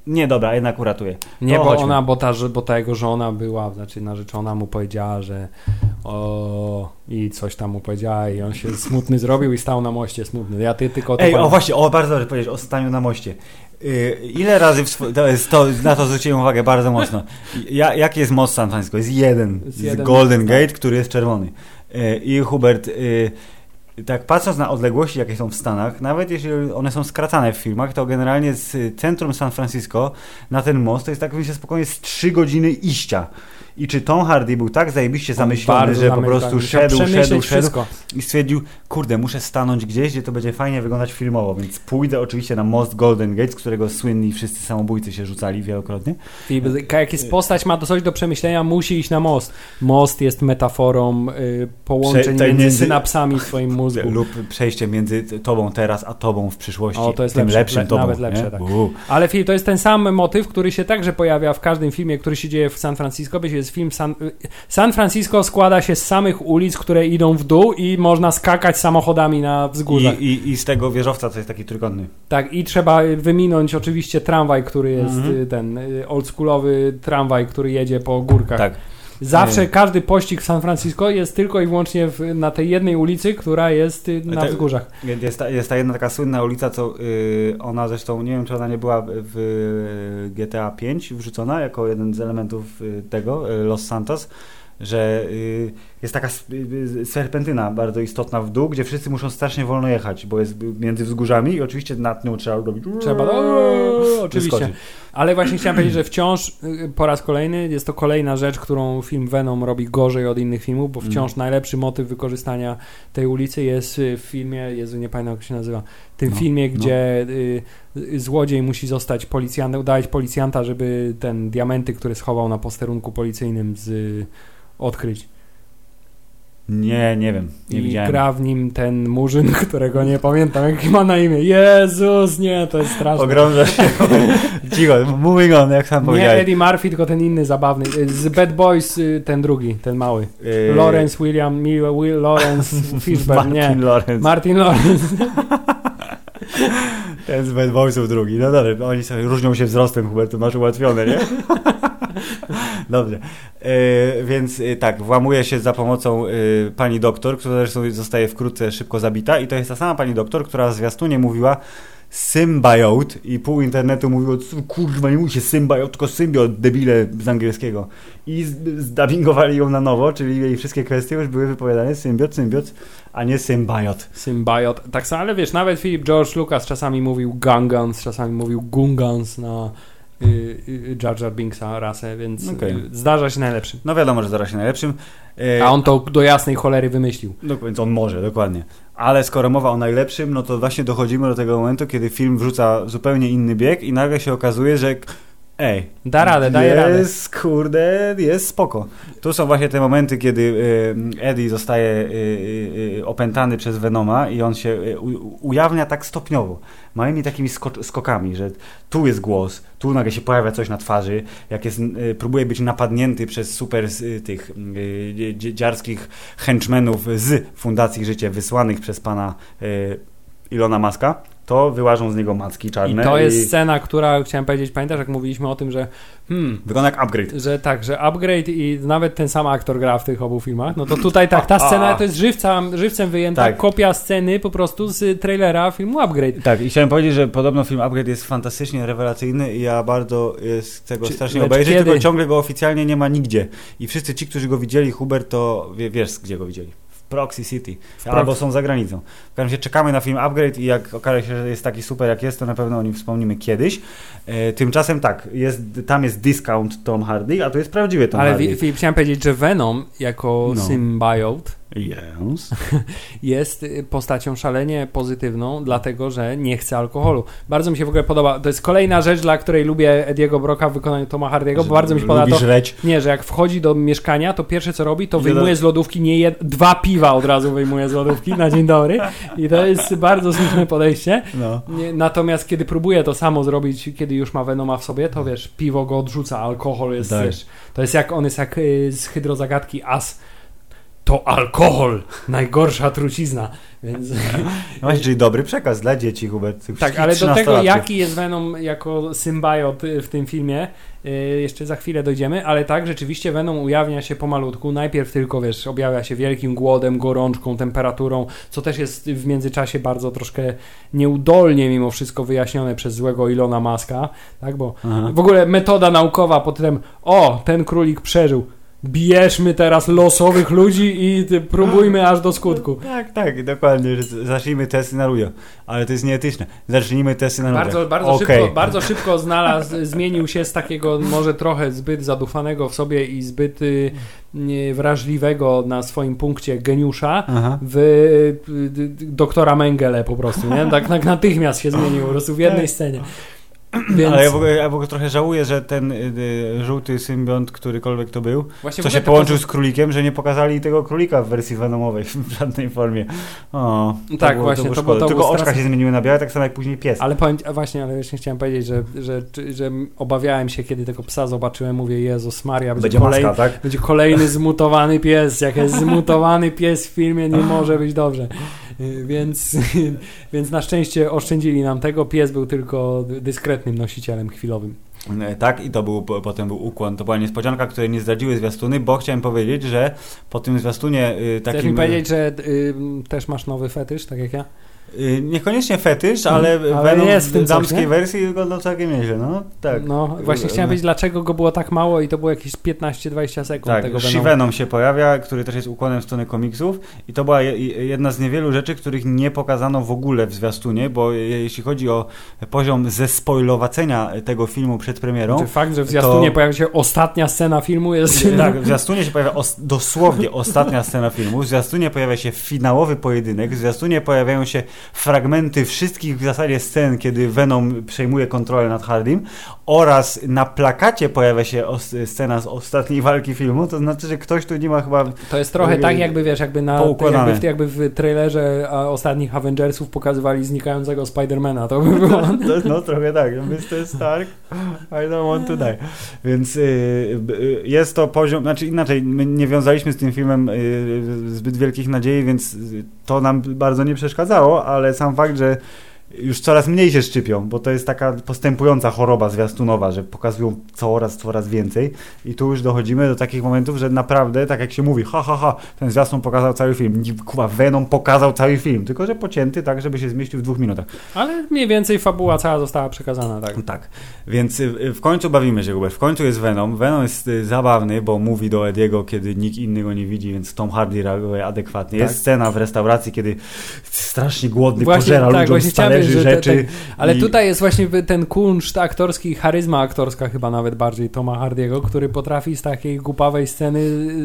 Nie, dobra, jednak uratuję. Nie, To bo chodźmy. ona, bo ta, bo ta jego żona była, znaczy narzeczona mu powiedziała, że o i coś tam mu powiedziała i on się smutny zrobił i stał na moście smutny. Ja ty tylko Ej, o właśnie, o bardzo dobrze powiedzieć, o staniu na moście. Y, ile razy, w to jest to, na to zwróciłem uwagę bardzo mocno. Ja, jaki jest most San Francisco? Jest jeden. Jest Jest jeden, Golden tak. Gate, który jest czerwony. Y, I Hubert, y, tak patrząc na odległości, jakie są w Stanach, nawet jeśli one są skracane w filmach, to generalnie z centrum San Francisco na ten most to jest tak, myślę, spokojnie z 3 godziny iścia. I czy Tom Hardy był tak zajebiście zamyślony, że po prostu szedł, szedł, szedł wszystko. i stwierdził, kurde, muszę stanąć gdzieś, gdzie to będzie fajnie wyglądać filmowo, więc pójdę oczywiście na most Golden Gate, z którego słynni wszyscy samobójcy się rzucali wielokrotnie. I jak jest postać ma coś do przemyślenia, musi iść na most. Most jest metaforą y, połączeń Prze- między między- synapsami w swoim mózgu. Lub przejście między tobą teraz, a tobą w przyszłości. O, to jest tym lepsze, lepszym le- tobą. nawet lepsze, nie? tak. Ale Filip, to jest ten sam motyw, który się także pojawia w każdym filmie, który się dzieje w San Francisco. Wiecie, jest film San, San Francisco składa się z samych ulic, które idą w dół i można skakać samochodami na I, wzgórzach. i, I z tego wieżowca, co jest taki trójkątny. Tak, i trzeba wyminąć oczywiście tramwaj, który jest Mhm. y, ten y, oldschoolowy tramwaj, który jedzie po górkach. Tak. Zawsze Nie. każdy pościg w San Francisco jest tylko i wyłącznie w, na tej jednej ulicy, która jest y, na Tak. wzgórzach. Jest ta, jest ta jedna taka słynna ulica, co y, ona zresztą, nie wiem czy ona nie była w GTA 5 wrzucona jako jeden z elementów y, tego, y, Los Santos, że y, jest taka y, y, serpentyna bardzo istotna w dół, gdzie wszyscy muszą strasznie wolno jechać, bo jest między wzgórzami i oczywiście nad nią trzeba robić. Trzeba, no, oczywiście. Ale właśnie chciałem powiedzieć, że wciąż po raz kolejny jest to kolejna rzecz, którą film Venom robi gorzej od innych filmów, bo wciąż Mm. najlepszy motyw wykorzystania tej ulicy jest w filmie, Jezu, nie pamiętam jak się nazywa, w tym No, filmie, no. gdzie y, y, złodziej musi zostać policjantem, udawać policjanta, żeby ten diamenty, które schował na posterunku policyjnym z, y, odkryć. Nie, nie wiem, nie I widziałem. gra w nim ten murzyn, którego nie pamiętam, jak ma na imię. Jezus, nie, to jest straszne. Ogromna się. Cicho, moving on, jak sam Nie powiedziałeś. Eddie Murphy, tylko ten inny zabawny. Z Bad Boys y, ten drugi, ten mały. Yy, Lawrence William, Will, Lawrence Fishburne, nie. Martin Lawrence. Martin Lawrence. Ten z Bad Boysów drugi. No dobrze, oni sobie różnią się wzrostem, Hubert, to masz ułatwione, nie? Dobrze. E, więc e, tak, włamuje się za pomocą e, pani doktor, która zresztą zostaje wkrótce szybko zabita i to jest ta sama pani doktor, która zwiastunie mówiła symbiot i pół internetu mówiło, "Co, kurwa, nie mówi się symbiot, tylko symbiot, debile z angielskiego. I zdubbingowali ją na nowo, czyli jej wszystkie kwestie już były wypowiadane symbiot, symbiot, a nie symbiot. Symbiot. Tak samo, ale wiesz, nawet Philip George Lucas czasami mówił Gungans, czasami mówił Gungans na Jar Jar Binksa rasę, więc y, zdarza się najlepszym. No wiadomo, że zaraz się najlepszym. A on to do jasnej cholery wymyślił. No więc on może, dokładnie. Ale skoro mowa o najlepszym, no to właśnie dochodzimy do tego momentu, kiedy film wrzuca zupełnie inny bieg i nagle się okazuje, że ej, Da radę, daje radę. jest, kurde, jest spoko. Tu są właśnie te momenty, kiedy y, Eddie zostaje y, y, y, opętany przez Venoma i on się y, ujawnia tak stopniowo, małymi takimi skok- skokami, że tu jest głos, tu nagle się pojawia coś na twarzy, jak jest, y, próbuje być napadnięty przez super tych dziarskich henchmenów z Fundacji Życie wysłanych przez pana Ilona Maska, to wyłażą z niego macki I czarne. to jest scena, która, chciałem powiedzieć, pamiętasz jak mówiliśmy o tym, że hmm, Wygląda jak upgrade. że tak, że Upgrade i nawet ten sam aktor gra w tych obu filmach, no to tutaj tak, ta scena to jest żywca, żywcem wyjęta Tak. kopia sceny po prostu z trailera filmu Upgrade. Tak, i chciałem powiedzieć, że podobno film Upgrade jest fantastycznie rewelacyjny i ja bardzo y, chcę go Czy- strasznie lecz obejrzeć, kiedy? tylko ciągle go oficjalnie nie ma nigdzie. I wszyscy ci, którzy go widzieli, Hubert, to wie, wiesz, gdzie go widzieli. W Proxy City. Albo są za granicą. W każdym razie czekamy na film Upgrade i jak okaże się, że jest taki super jak jest, to na pewno o nim wspomnimy kiedyś. E, tymczasem tak, jest, tam jest discount Tom Hardy, a tu jest prawdziwy Tom Ale Hardy. Filip, chciałem powiedzieć, że Venom jako No. symbiot Yes. jest y, postacią szalenie pozytywną, dlatego że nie chce alkoholu. Bardzo mi się w ogóle podoba. To jest kolejna rzecz, dla której lubię Ediego Broka w wykonaniu Toma Hardiego, bo bardzo mi się podoba to, żreć. nie, że jak wchodzi do mieszkania, to pierwsze co robi, to wyjmuje z lodówki nie jed... dwa piwa od razu wyjmuje z lodówki na dzień dobry i to jest bardzo słuszne podejście. No. Natomiast kiedy próbuje to samo zrobić, kiedy już ma Venoma w sobie, to wiesz, piwo go odrzuca, alkohol jest, Tak. wiesz, to jest jak, on jest jak y, z hydrozagadki As. To alkohol, najgorsza trucizna, więc... No właśnie, czyli dobry przekaz dla dzieci, Hubert. Tak, ale do tego, 13-latków. jaki jest Venom jako symbiot y, w tym filmie, y, jeszcze za chwilę dojdziemy, ale tak, rzeczywiście Venom ujawnia się pomalutku. Najpierw tylko, wiesz, objawia się wielkim głodem, gorączką, temperaturą, co też jest w międzyczasie bardzo troszkę nieudolnie mimo wszystko wyjaśnione przez złego Ilona Maska, tak, bo Aha. w ogóle metoda naukowa pod tym, o, ten królik przeżył, bierzmy teraz losowych ludzi i próbujmy aż do skutku. Tak, tak, dokładnie. Zacznijmy testy na ludziach. Ale to jest nieetyczne. Zacznijmy testy na ludziach. Bardzo, bardzo, Okej. szybko, bardzo szybko znalazł, zmienił się z takiego może trochę zbyt zadufanego w sobie i zbyt y, wrażliwego na swoim punkcie geniusza Aha. w y, doktora Mengele po prostu, nie? Tak, tak natychmiast się zmienił po prostu w jednej scenie. Więc Ale ja w, ogóle, ja w ogóle trochę żałuję, że ten y, y, żółty symbiont, którykolwiek to był, właśnie co się to połączył poza- z królikiem, że nie pokazali tego królika w wersji venomowej w żadnej formie. O, to Tak, było, właśnie, to było to było- to Tylko oczka straszne. się zmieniły na białe, tak samo jak później pies. Ale powiem, a właśnie, ale właśnie chciałem powiedzieć, że, że, że, że obawiałem się, kiedy tego psa zobaczyłem, mówię, Jezus Maria, będzie, Będzie kolejny, maska, tak? Będzie kolejny zmutowany pies. Jak jest zmutowany pies w filmie, nie może być dobrze. Więc, więc na szczęście oszczędzili nam tego. Pies był tylko nosicielem chwilowym. E, Tak, i to był, po- potem był ukłon. To była niespodzianka, której nie zdradziły zwiastuny, bo chciałem powiedzieć, że po tym zwiastunie y, Chcesz takim... mi powiedzieć, że y, też masz nowy fetysz, tak jak ja? Y, Niekoniecznie fetysz, ale, Mhm. Ale Venom jest w tym coś, damskiej nie? wersji wyglądał całkiem nieźle, no tak. No, właśnie chciałem wiedzieć, dlaczego go było tak mało i to było jakieś 15-20 sekund Tak, tego She Venoma. Venom się pojawia, który też jest ukłonem w stronę komiksów i to była je, jedna z niewielu rzeczy, których nie pokazano w ogóle w zwiastunie, bo je, jeśli chodzi o poziom zespoilowacenia tego filmu przed premierą, Znaczy fakt, że w zwiastunie to- pojawia się ostatnia scena filmu jest... Tak, w zwiastunie się pojawia os- dosłownie ostatnia scena filmu, w zwiastunie pojawia się finałowy pojedynek, w zwiastunie pojawiają się fragmenty wszystkich w zasadzie scen, kiedy Venom przejmuje kontrolę nad Hardym oraz na plakacie pojawia się scena z ostatniej walki filmu, to znaczy, że ktoś tu nie ma chyba... To jest trochę tak, jakby wiesz, jakby na jakby w, jakby w trailerze ostatnich Avengersów pokazywali znikającego Spidermana. To by było. To, no trochę tak, Mr. Stark, I don't want to die. Więc y, y, jest to poziom, znaczy inaczej, my nie wiązaliśmy z tym filmem y, zbyt wielkich nadziei, więc y, to nam bardzo nie przeszkadzało, ale sam fakt, że już coraz mniej się szczypią, bo to jest taka postępująca choroba zwiastunowa, że pokazują coraz, coraz więcej i tu już dochodzimy do takich momentów, że naprawdę, tak jak się mówi, ha, ha, ha, ten zwiastun pokazał cały film, kuba, Venom pokazał cały film, tylko że pocięty tak, żeby się zmieścił w dwóch minutach. Ale mniej więcej fabuła cała została przekazana, tak. Tak, więc y, w końcu bawimy się, Hubert. W końcu jest Venom. Venom jest y, zabawny, bo mówi do Ediego, kiedy nikt inny go nie widzi, więc Tom Hardy reaguje adekwatnie. Tak. Jest scena w restauracji, kiedy strasznie głodny Właśnie, pożera tak, ludziom z chciałem powiedzieć, że te- rzeczy. Ale i- tutaj jest właśnie ten kunszt aktorski, charyzma aktorska chyba nawet bardziej Toma Hardiego, który potrafi z takiej głupawej sceny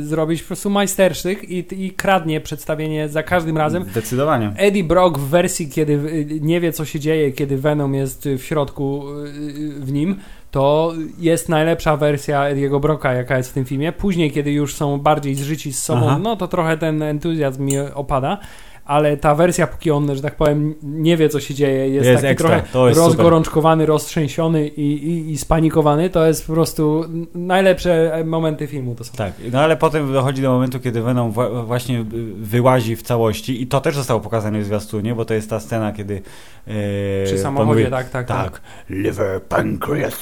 zrobić po prostu majstersztyk i, i kradnie przedstawienie za każdym razem. Zdecydowanie. Eddie Brock w wersji, kiedy y, nie wie, co się dzieje, kiedy Venom jest y, w środku y, w nim, to jest najlepsza wersja Ediego Brocka, jaka jest w tym filmie. Później, kiedy już są bardziej zżyci z sobą, Aha. no to trochę ten entuzjazm mi opada. Ale ta wersja, póki on, że tak powiem, nie wie, co się dzieje, jest, Jest taki ekstra, trochę jest super. rozgorączkowany, roztrzęsiony i, i, i spanikowany, to jest po prostu najlepsze momenty filmu. To są. Tak, no ale potem dochodzi do momentu, kiedy Venom właśnie wyłazi w całości i to też zostało pokazane w zwiastunie, bo to jest ta scena, kiedy e, Przy samochodzie, mówi, tak, tak, tak. Tak, liver, pancreas,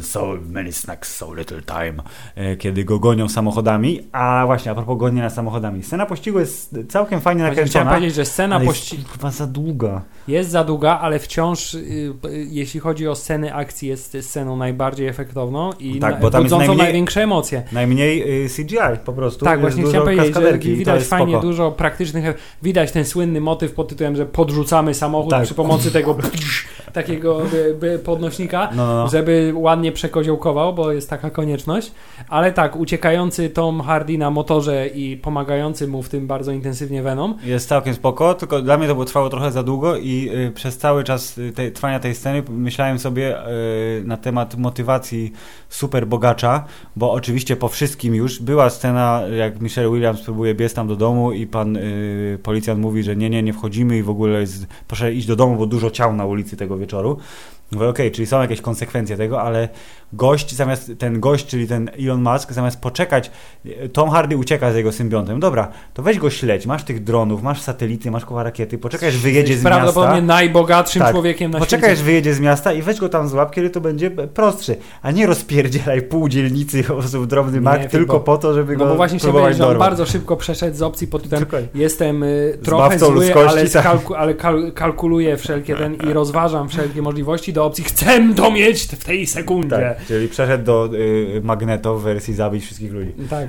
so many snacks, so little time. E, Kiedy go gonią samochodami. A właśnie, a propos gonienia samochodami. Scena pościgu jest całkiem fajnie nakręcona. Powiedzieć, że scena ale pości... jest chyba za długa. Jest za długa, ale wciąż, y, y, jeśli chodzi o sceny akcji, jest sceną najbardziej efektowną i Tak, na, bo tam najmniej- największe emocje. Najmniej y, CGI po prostu. Tak, Jest właśnie chciałem powiedzieć, że widać fajnie spoko. dużo praktycznych. e- Widać ten słynny motyw pod tytułem, że podrzucamy samochód Tak. przy pomocy tego takiego by, by podnośnika, No, no, no. żeby ładnie przekoziołkował, bo jest taka konieczność. Ale tak, uciekający Tom Hardy na motorze i pomagający mu w tym bardzo intensywnie Venom. Jest całkiem spoko, tylko dla mnie to było trwało trochę za długo i y, przez cały czas y, tej, trwania tej sceny myślałem sobie y, na temat motywacji super bogacza, bo oczywiście po wszystkim już była scena, jak Michelle Williams próbuje biec tam do domu i pan y, policjant mówi, że nie, nie, nie wchodzimy i w ogóle jest, proszę iść do domu, bo dużo ciał na ulicy tego wieczoru. Mówię, okej, czyli są jakieś konsekwencje tego, ale gość zamiast, ten gość, czyli ten Elon Musk, zamiast poczekać, Tom Hardy ucieka z jego symbiontem. Dobra, to weź go śledź, masz tych dronów, masz satelity, masz koła rakiety, poczekaj, wyjedzie z Prawdopodobnie miasta. najbogatszym Tak. człowiekiem na Poczekaj, świecie. aż wyjedzie z miasta i weź go tam złap, kiedy to będzie prostszy. A nie rozpierdzielaj pół dzielnicy po prostu w drobny mak, tylko bo- po to, żeby No go bo właśnie próbować powiedzieć, że on bardzo szybko przeszedł z opcji pod tytułem jestem y, trochę zły, ludzkości, ale, tak. skalku, ale kal, kalkuluję wszelkie ten i rozważam wszelkie możliwości do opcji chcę to mieć w tej sekundzie. Tak, czyli przeszedł do y, Magneto w wersji zabić wszystkich ludzi. Tak,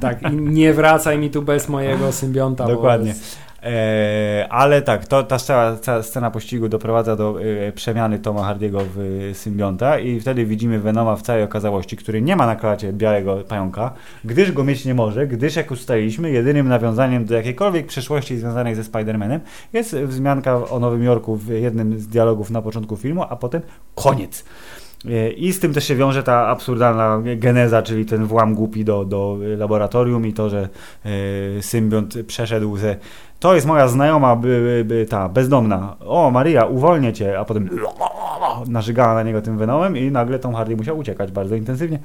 tak, i nie wracaj mi tu bez mojego symbionta. Dokładnie. jest- E, ale tak, to, ta cała, cała scena pościgu doprowadza do e, przemiany Toma Hardiego w symbionta i wtedy widzimy Venoma w całej okazałości, który nie ma na klacie białego pająka, gdyż go mieć nie może, gdyż jak ustaliliśmy, jedynym nawiązaniem do jakiejkolwiek przeszłości związanej ze Spider-Manem jest wzmianka o Nowym Jorku w jednym z dialogów na początku filmu, a potem koniec. E, I z tym też się wiąże ta absurdalna geneza, czyli ten włam głupi do, do laboratorium i to, że e, symbiont przeszedł ze to jest moja znajoma, by, by, ta bezdomna. O, Maria, uwolnię cię, a potem narzygała na niego tym Venomem i nagle Tom Hardy musiał uciekać bardzo intensywnie,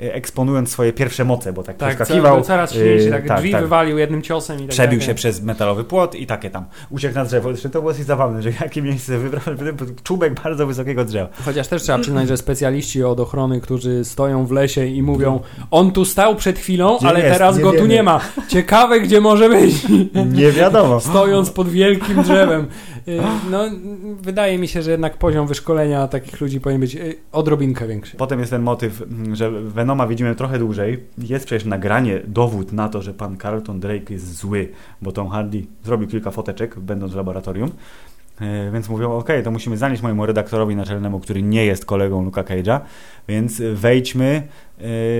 e, eksponując swoje pierwsze moce, bo tak, Tak, przeskakiwał. co, coraz silniejszy, e, tak, tak, drzwi tak. wywalił jednym ciosem i tak Przebił dalej. się przez metalowy płot i takie tam. Uciekł na drzewo. Zresztą to było dosyć zabawne, że jakie miejsce wybrał, czubek bardzo wysokiego drzewa. Chociaż też trzeba przyznać, że specjaliści od ochrony, którzy stoją w lesie i mówią on tu stał przed chwilą, Gdzie ale jest? teraz Nie go tu wiemy. nie ma. Ciekawe, gdzie może być. Nie wiadomo. Stojąc pod wielkim drzewem. Y, No, wydaje mi się, że jednak poziom wyszkolenia takich ludzi powinien być y, odrobinkę większy. Potem jest ten motyw, mm, że Venoma widzimy trochę dłużej. Jest przecież nagranie, dowód na to, że pan Carlton Drake jest zły, bo Tom Hardy zrobił kilka foteczek, będąc w laboratorium. E, Więc mówią, ok, to musimy zanieść mojemu redaktorowi naczelnemu, który nie jest kolegą Luka Cage'a, więc wejdźmy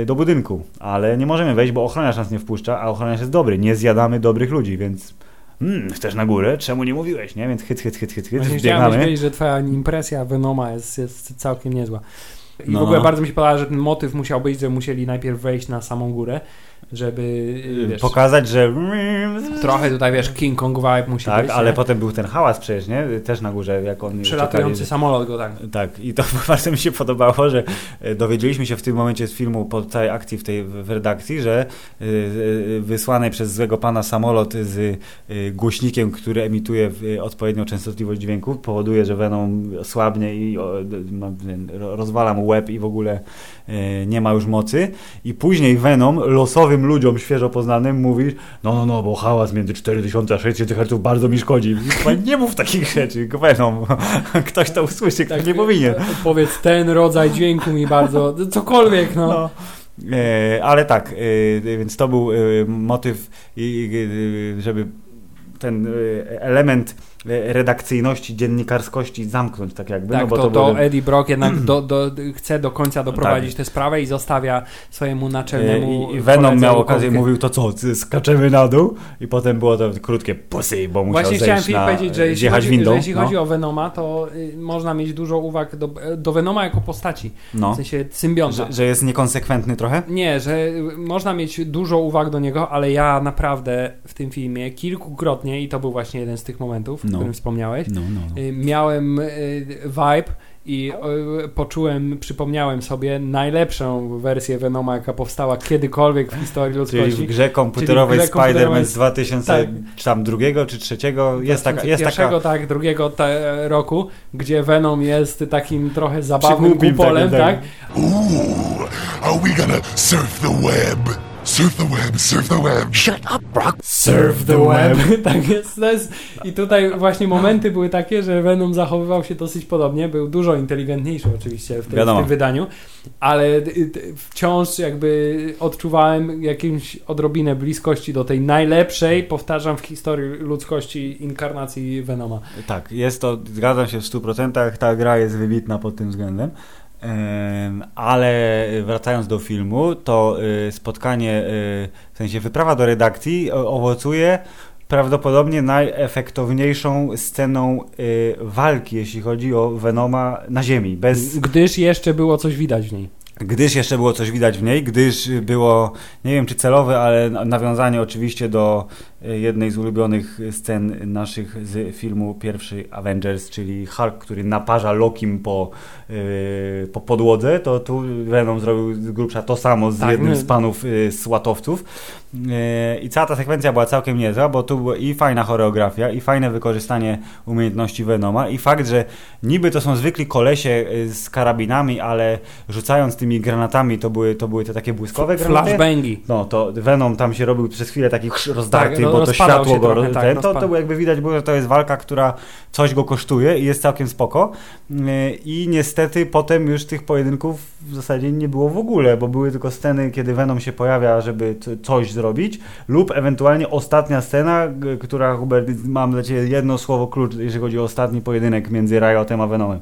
do budynku. Ale nie możemy wejść, bo ochroniarz nas nie wpuszcza, a ochroniarz jest dobry. Nie zjadamy dobrych ludzi, więc mm, chcesz na górę? Czemu nie mówiłeś, nie? Więc hyt, hyt, hyt, hyt, hyt, Właśnie chciałem powiedzieć, że twoja impresja Venoma jest, jest całkiem niezła. I No, w ogóle bardzo mi się podoba, że ten motyw musiał być, że musieli najpierw wejść na samą górę, żeby y, wiesz, Pokazać, że trochę tutaj wiesz King Kong vibe musi Tak, być. ale nie? potem był ten hałas przecież, nie? Też na górze, jak on Przelatujący samolot go tak. Tak, i to bardzo mi się podobało, że e, dowiedzieliśmy się w tym momencie z filmu po całej akcji w tej w redakcji, że y, y, wysłany przez złego pana samolot z głośnikiem, który emituje odpowiednią częstotliwość dźwięku, powoduje, że Venom słabnie i o, d- ma, ro- rozwala mu łeb i w ogóle nie ma już mocy. I później Venom losowym ludziom świeżo poznanym mówi, no, no, no, bo hałas między 4000 a 6000 Hz bardzo mi szkodzi. Nie mów takich rzeczy, Venom. Ktoś to usłyszy, kto nie powinien. Tak, Powiedz ten rodzaj dźwięku mi bardzo, cokolwiek no. No. E, ale tak, e, więc to był e, motyw, żeby ten e, element e, redakcyjności, dziennikarskości zamknąć tak jakby. Tak, no bo to, to, to były- Eddie Brock jednak do, do, chce do końca doprowadzić Tak. tę sprawę i zostawia swojemu E, naczelnemu I, I Venom miał okazję, mówił to co, skaczemy na dół i potem było to krótkie pussy, bo musiał Właśnie chciałem zejść Filip na, powiedzieć, że jeśli, chodzi, windą. że jeśli no. chodzi o Venoma, to y, można mieć dużo uwag do, do Venoma jako postaci, no. w sensie symbionta. że, że jest niekonsekwentny trochę? Nie, że można mieć dużo uwag do niego, ale ja naprawdę w tym filmie kilkukrotnie, i to był właśnie jeden z tych momentów, o No. którym wspomniałeś, No, no, no. y, miałem y, vibe i y, poczułem, przypomniałem sobie najlepszą wersję Venoma, jaka powstała kiedykolwiek w historii Czyli ludzkości. w grze komputerowej Spider-Man z 2000 czy tam drugiego czy trzeciego jest taka, jest taka tak, drugiego te, roku, gdzie Venom jest takim trochę zabawnym kupolem, tak? tak. Ooh, are we gonna surf the web? Surf the web, surf the web. Shut up, Brock. Surf the web. tak jest, jest. I tutaj właśnie momenty były takie, że Venom zachowywał się dosyć podobnie. Był dużo inteligentniejszy oczywiście w, tej, w tym wydaniu, ale y, y, wciąż jakby odczuwałem jakąś odrobinę bliskości do tej najlepszej, powtarzam, w historii ludzkości inkarnacji Venoma. Tak, jest to, zgadzam się w 100%, ta gra jest wybitna pod tym względem. Ale wracając do filmu, to y, spotkanie, y, w sensie wyprawa do redakcji owocuje prawdopodobnie najefektowniejszą sceną y, walki, jeśli chodzi o Venoma na ziemi. Bez, Gdyż jeszcze było coś widać w niej. gdyż jeszcze było coś widać w niej, gdyż było, nie wiem czy celowe, ale nawiązanie oczywiście do jednej z ulubionych scen naszych z filmu pierwszy Avengers, czyli Hulk, który naparza Lokim po, e, po podłodze, to tu Venom zrobił z grubsza to samo z Tak, jednym my- z panów e, słatowców. E, I cała ta sekwencja była całkiem niezła, bo tu była i fajna choreografia, i fajne wykorzystanie umiejętności Venoma, i fakt, że niby to są zwykli kolesie e, z karabinami, ale rzucając tymi granatami, to były, to były te takie błyskowe granaty. Flashbangi. No, to Venom tam się robił przez chwilę taki chrz- rozdarty, Tak, bo to światło się go... trochę, tak, to, to jakby widać było, że to jest walka, która coś go kosztuje i jest całkiem spoko. Yy, I niestety potem już tych pojedynków w zasadzie nie było w ogóle, bo były tylko sceny, kiedy Venom się pojawia, żeby coś zrobić, lub ewentualnie ostatnia scena, która, Hubert, mam dla Ciebie jedno słowo klucz, jeżeli chodzi o ostatni pojedynek między Riotem a Venomem.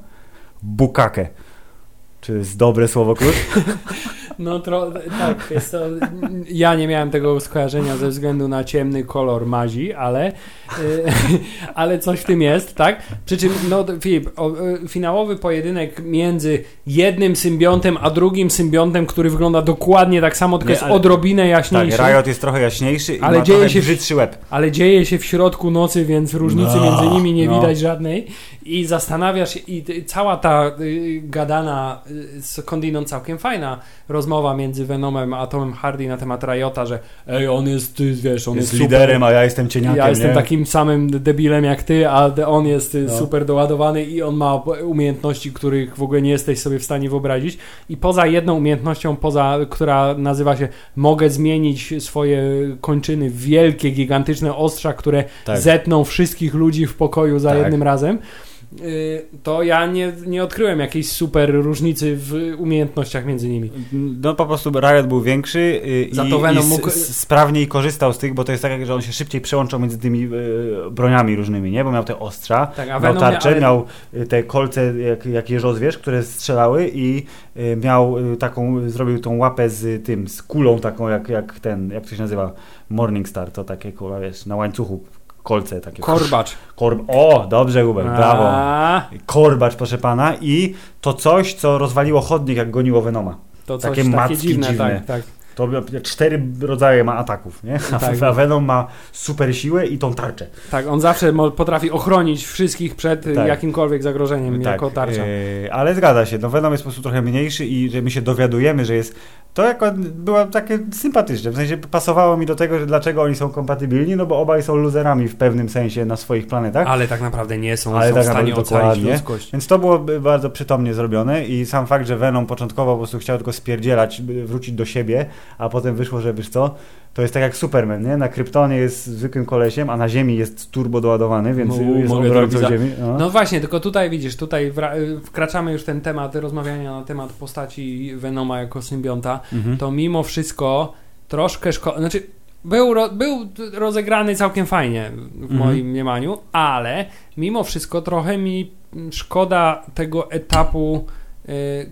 Bukake. Czy jest dobre słowo klucz? No tro, tak, jest to, ja nie miałem tego skojarzenia ze względu na ciemny kolor mazi, ale, y, ale coś w tym jest, tak? Przy czym, no Filip, o, y, finałowy pojedynek między jednym symbiontem, a drugim symbiontem, który wygląda dokładnie tak samo, tylko Nie, jest ale- odrobinę jaśniejszy. Tak, Riot jest trochę jaśniejszy i Ale ma dzieje się w- brzydszy łeb. ale dzieje się w środku nocy, więc różnicy No, między nimi nie no. widać żadnej i zastanawiasz się, i cała ta y, gadana y, skądinąd całkiem fajna rozmowa między Venomem a Tomem Hardy na temat Riota, że ej, on jest, ty, wiesz, on jest, Jest super, liderem, a ja jestem cieniakiem, ja jestem nie? takim samym debilem jak ty, a on jest y, No. super doładowany i on ma umiejętności, których w ogóle nie jesteś sobie w stanie wyobrazić. I poza jedną umiejętnością, poza, która nazywa się mogę zmienić swoje kończyny w wielkie, gigantyczne ostrza, które Tak. zetną wszystkich ludzi w pokoju za Tak. jednym razem. Y, To ja nie, nie odkryłem jakiejś super różnicy w umiejętnościach między nimi. No po prostu Riot był większy y, Za i, to Venom i mógł- sprawniej korzystał z tych, bo to jest tak, że on się szybciej przełączał między tymi y, broniami różnymi, nie? Bo miał te ostrza, Tak, miał Venom tarcze, ale- miał te kolce jak, jak jeżozwierz, które strzelały i miał taką, zrobił tą łapę z tym, z kulą taką jak, jak ten, jak to się nazywa, Morningstar, to takie kula, wiesz, na łańcuchu kolce takie. Korbacz. Korb o, dobrze Hubert, brawo. Korbacz, proszę pana i to coś, co rozwaliło chodnik, jak goniło Venoma. To coś Takie takie, dziwne, dziwne. tak, tak. To cztery rodzaje ma ataków, nie? A, Tak. a Venom ma super siłę i tą tarczę. Tak, on zawsze potrafi ochronić wszystkich przed y, Tak. jakimkolwiek zagrożeniem jako tarcza. e, ale zgadza się, no Venom jest po prostu trochę mniejszy i że my się dowiadujemy, że jest... To jako było takie sympatyczne, w sensie pasowało mi do tego, że dlaczego oni są kompatybilni, no bo obaj są luzerami w pewnym sensie na swoich planetach. Ale tak naprawdę nie są, Ale są tak w stanie ocalić ludzkość. Więc to było by bardzo przytomnie zrobione i sam fakt, że Venom początkowo po prostu chciał tylko spierdzielać, wrócić do siebie, a potem wyszło, że wiesz co, to jest tak jak Superman, nie? Na Kryptonie jest zwykłym kolesiem, a na Ziemi jest turbo doładowany, więc Mu- jest obrońcą za- Ziemi. No. No właśnie, tylko tutaj widzisz, tutaj wkraczamy już ten temat rozmawiania na temat postaci Venoma jako symbionta. Mhm. To mimo wszystko troszkę szkoda, znaczy był, ro- był rozegrany całkiem fajnie w Mhm. moim mniemaniu, ale mimo wszystko trochę mi szkoda tego etapu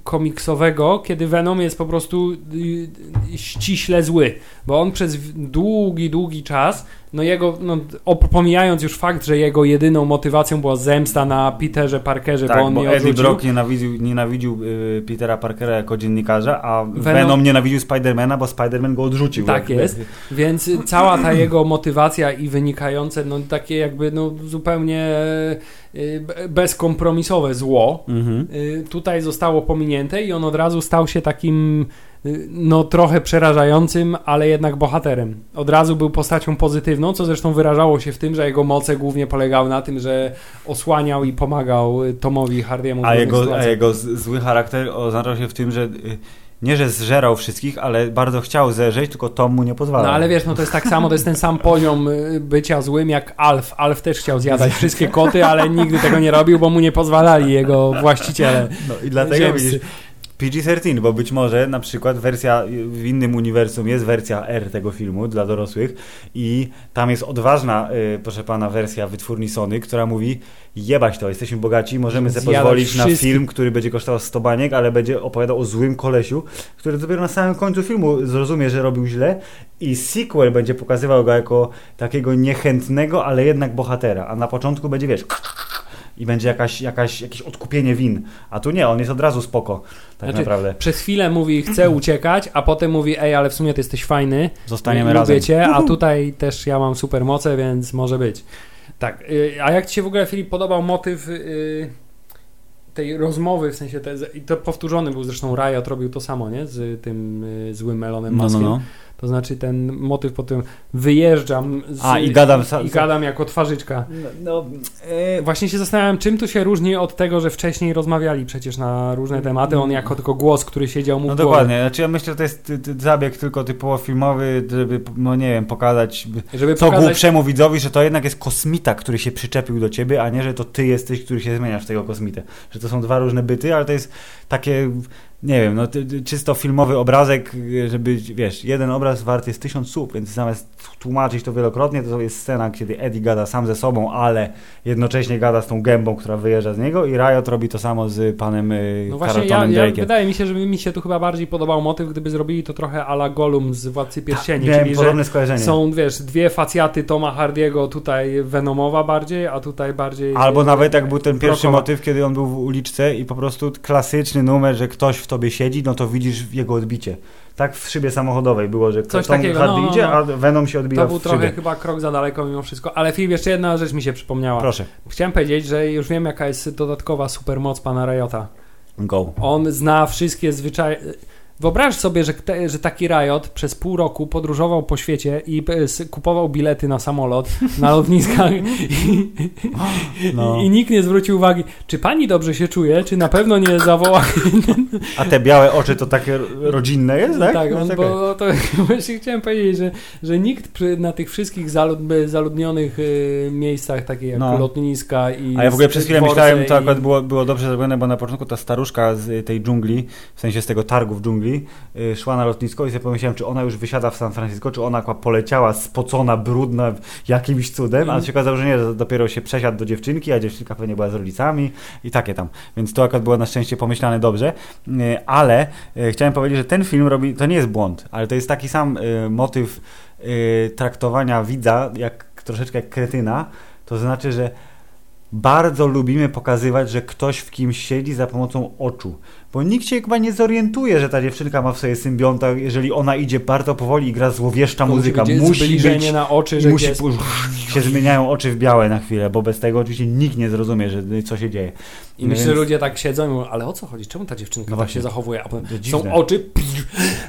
komiksowego, kiedy Venom jest po prostu y, y, ściśle zły, bo on przez długi, długi czas, no jego, no, pomijając już fakt, że jego jedyną motywacją była zemsta na Peterze Parkerze, Tak, bo on bo nie Eddie odrzucił. Brock nienawidził, nienawidził y, Petera Parkera jako dziennikarza, a Venom- Venom, nienawidził Spidermana, bo Spiderman go odrzucił. Tak Jak- jest. Więc cała ta jego motywacja i wynikające, no takie jakby no zupełnie y, be- bezkompromisowe zło, Mhm. y, tutaj zostało pominięte i on od razu stał się takim y, no trochę przerażającym, ale jednak bohaterem. Od razu był postacią pozytywną, co zresztą wyrażało się w tym, że jego moce głównie polegały na tym, że osłaniał i pomagał y, Tomowi Hardiemu A jego, a jego zły charakter oznaczał się w tym, że y, nie, że zżerał wszystkich, ale bardzo chciał zerzeć, tylko Tom mu nie pozwalał. No ale wiesz, no to jest tak samo, to jest ten sam poziom y, bycia złym jak Alf. Alf też chciał zjadać wszystkie koty, ale nigdy tego nie robił, bo mu nie pozwalali jego właściciele. No i dlatego ziemscy. widzisz, PG-13, bo być może na przykład wersja w innym uniwersum jest wersja R tego filmu dla dorosłych i tam jest odważna, y, proszę pana, wersja wytwórni Sony, która mówi jebać to, jesteśmy bogaci, możemy sobie pozwolić na film, który będzie kosztował 100 baniek, ale będzie opowiadał o złym kolesiu, który dopiero na samym końcu filmu zrozumie, że robił źle i sequel będzie pokazywał go jako takiego niechętnego, ale jednak bohatera, a na początku będzie, wiesz, i będzie jakaś, jakaś, jakieś odkupienie win. A tu nie, on jest od razu spoko, tak Znaczy, naprawdę. Przez chwilę mówi, chcę uciekać, a potem mówi, ej, ale w sumie ty jesteś fajny, Zostaniemy lubię razem. cię, a tutaj też ja mam super moce, więc może być. Tak, y, a jak ci się w ogóle, Filip, podobał motyw y, tej rozmowy, w sensie, te, i to powtórzony był zresztą Riot, robił to samo, nie, z tym y, złym Elonem No, no, Muskiem. no. To znaczy ten motyw po tym wyjeżdżam z, A, i gadam i gadam jako twarzyczka. No, no, E, Właśnie się zastanawiam, czym tu się różni od tego, że wcześniej rozmawiali przecież na różne tematy, on jako tylko głos, który siedział mu no dokładnie, znaczy ja myślę, że to jest zabieg tylko typowo filmowy, żeby, no nie wiem, pokazać Żeby co pokazać, głupszemu widzowi, że to jednak jest kosmita, który się przyczepił do ciebie, a nie, że to ty jesteś, który się zmieniasz w tego kosmitę. Że to są dwa różne byty, ale to jest takie nie wiem, no czysto filmowy obrazek, żeby, wiesz, jeden obraz wart jest tysiąc słów, więc zamiast tłumaczyć to wielokrotnie, to jest scena, kiedy Eddie gada sam ze sobą, ale jednocześnie gada z tą gębą, która wyjeżdża z niego i Riot robi to samo z panem y, No właśnie, ja, ja, wydaje mi się, że mi się tu chyba bardziej podobał motyw, gdyby zrobili to trochę ala Gollum z Władcy Pierścieni, Miałem czyli podobne skojarzenie. są, wiesz, dwie facjaty Toma Hardiego, tutaj Venomowa bardziej, a tutaj bardziej... Albo nawet jak był ten pierwszy Brokowa. motyw, kiedy on był w uliczce i po prostu klasyczny numer, że ktoś w tobie siedzi, no to widzisz jego odbicie. Tak w szybie samochodowej było, że Coś Tom takiego, Hardy no, no, idzie, no. a Venom się odbija To był w trochę szybie. chyba krok za daleko mimo wszystko. Ale Filip, jeszcze jedna rzecz mi się przypomniała. Proszę, Chciałem powiedzieć, że już wiem jaka jest dodatkowa supermoc pana Riota. go. On zna wszystkie zwyczaje. Wyobraź sobie, że, te, że taki Riot przez pół roku podróżował po świecie i e, kupował bilety na samolot na lotniskach i, No. i, nikt nie zwrócił uwagi, czy pani dobrze się czuje, czy na pewno nie zawoła. A te białe oczy to takie rodzinne jest, tak? tak, No, bo to właśnie chciałem powiedzieć, że, że nikt przy, na tych wszystkich zalud, zaludnionych y, miejscach, takich jak No. lotniska i A ja w ogóle przez chwilę myślałem, to i- akurat było, było dobrze zrobione, bo na początku ta staruszka z tej dżungli, w sensie z tego targu w dżungli, y, szła na lotnisko i sobie pomyślałem, czy ona już wysiada w San Francisco, czy ona poleciała spocona, brudna jakimś cudem, a Mm. się okazało, że nie, że dopiero się przesiadł do dziewczynki, a dziewczynka pewnie była z rodzicami i takie tam. Więc to akurat było na szczęście pomyślane dobrze, Y, ale y, chciałem powiedzieć, że ten film robi, to nie jest błąd, ale to jest taki sam motyw traktowania widza, jak troszeczkę jak kretyna, to znaczy, że bardzo lubimy pokazywać, że ktoś w kimś siedzi za pomocą oczu. Bo nikt się chyba nie zorientuje, że ta dziewczynka ma w sobie symbionta, jeżeli ona idzie bardzo powoli i gra złowieszcza to muzyka. Musi być Musi być, na oczy, że musi jest... się zmieniają oczy w białe na chwilę, bo bez tego oczywiście nikt nie zrozumie, że co się dzieje. I myślę, że ludzie tak siedzą i mówią, ale o co chodzi? Czemu ta dziewczynka No tak się zachowuje? A potem są oczy...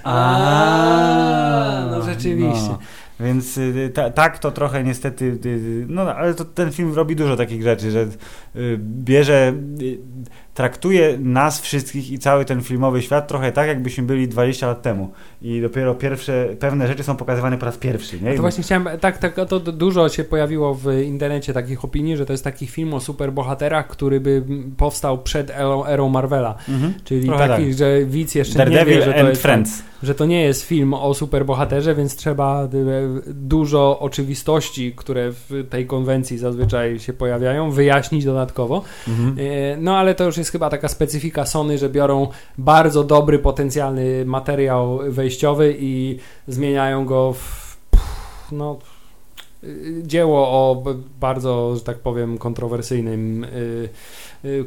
A, no rzeczywiście. No. Więc y, ta, tak to trochę niestety, y, y, no ale to, ten film robi dużo takich rzeczy, że y, bierze, y, traktuje nas wszystkich i cały ten filmowy świat trochę tak, jakbyśmy byli 20 lat temu. I dopiero pierwsze, pewne rzeczy są pokazywane po raz pierwszy. Nie? To właśnie chciałem, tak, tak, to dużo się pojawiło w internecie takich opinii, że to jest taki film o superbohaterach, który by powstał przed erą, erą Marvela. Mhm. Czyli Trochę taki, tak. że widz jeszcze nie Daredevil wie, że to, and jest, Friends. Że to nie jest film o superbohaterze, więc trzeba y, dużo oczywistości, które w tej konwencji zazwyczaj się pojawiają, wyjaśnić dodatkowo. Mhm. E, No ale to już jest chyba taka specyfika Sony, że biorą bardzo dobry potencjalny materiał wejściowy i zmieniają go w no, y, dzieło o bardzo, że tak powiem, kontrowersyjnym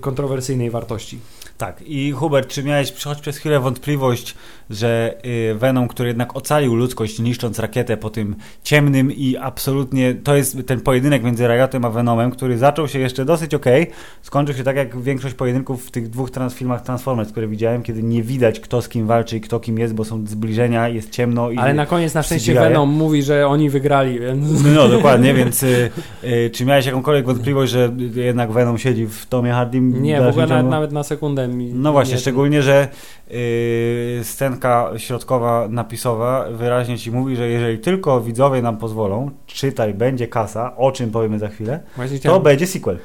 kontrowersyjnej wartości. Tak, i Hubert, czy miałeś choć przez chwilę wątpliwość, że y, Venom, który jednak ocalił ludzkość niszcząc rakietę po tym ciemnym i absolutnie, to jest ten pojedynek między Riotem a Venomem, który zaczął się jeszcze dosyć okej, skończył się tak jak większość pojedynków w tych dwóch trans filmach Transformers, które widziałem, kiedy nie widać kto z kim walczy i kto kim jest, bo są zbliżenia, jest ciemno i... Ale na koniec na szczęście CGI. Venom mówi, że oni wygrali, więc... No, no dokładnie, więc y, y, czy miałeś jakąkolwiek wątpliwość, że jednak Venom siedzi w Tomie Hardym? Nie, w ogóle nawet, nawet na sekundę mi... No właśnie, nie- szczególnie, że yy, scenka środkowa napisowa wyraźnie ci mówi, że jeżeli tylko widzowie nam pozwolą, czytaj, będzie kasa, o czym powiemy za chwilę, Właśnie to chciałem, będzie sequel.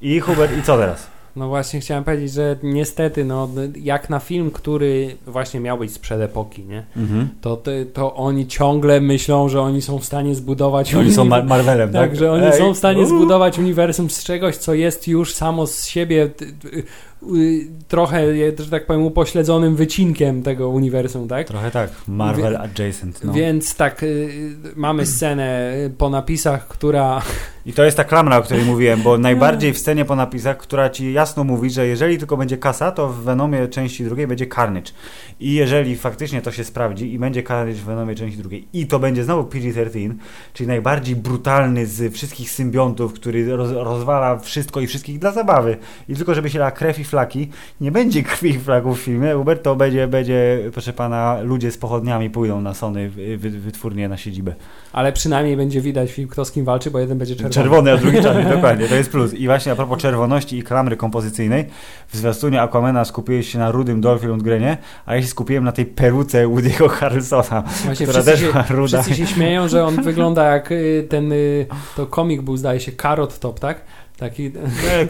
I Hubert, i co teraz? no właśnie chciałem powiedzieć, że niestety, no, jak na film, który właśnie miał być sprzed epoki, nie? Mhm. To, to, oni ciągle myślą, że oni są w stanie zbudować... Oni są Mar- Marvelem, tak? Tak, że oni Ej, są w stanie zbudować uniwersum z czegoś, co jest już samo z siebie trochę, że tak powiem, upośledzonym wycinkiem tego uniwersum, tak? Trochę tak, Marvel adjacent. No. Więc tak, y, mamy scenę y, po napisach, która... I to jest ta klamra, o której mówiłem, bo najbardziej w scenie po napisach, która ci jasno mówi, że jeżeli tylko będzie kasa, to w Venomie części drugiej będzie Carnage. I jeżeli faktycznie to się sprawdzi i będzie Carnage w Venomie części drugiej i to będzie znowu PG-13, czyli najbardziej brutalny z wszystkich symbiontów, który roz, rozwala wszystko i wszystkich dla zabawy i tylko żeby się dała krew i flaki, nie będzie krwi i flaków w filmie, Uber to będzie, będzie, proszę pana, ludzie z pochodniami pójdą na Sony wy, wy, wytwórnię na siedzibę. Ale przynajmniej będzie widać film, kto z kim walczy, bo jeden będzie czerwony. Czerwony, a drugi czarny, dokładnie, to jest plus. I właśnie a propos czerwoności i klamry kompozycyjnej, w zwiastunie Aquamena skupiłeś się na rudym Dolphy Lundgrenie, a ja się skupiłem na tej peruce Woody'ego Harrelsona, Właśnie która też się, ma ruda. wszyscy się śmieją, że on wygląda jak y, ten, y, to komik był zdaje się, Carrot Top, tak? Taki...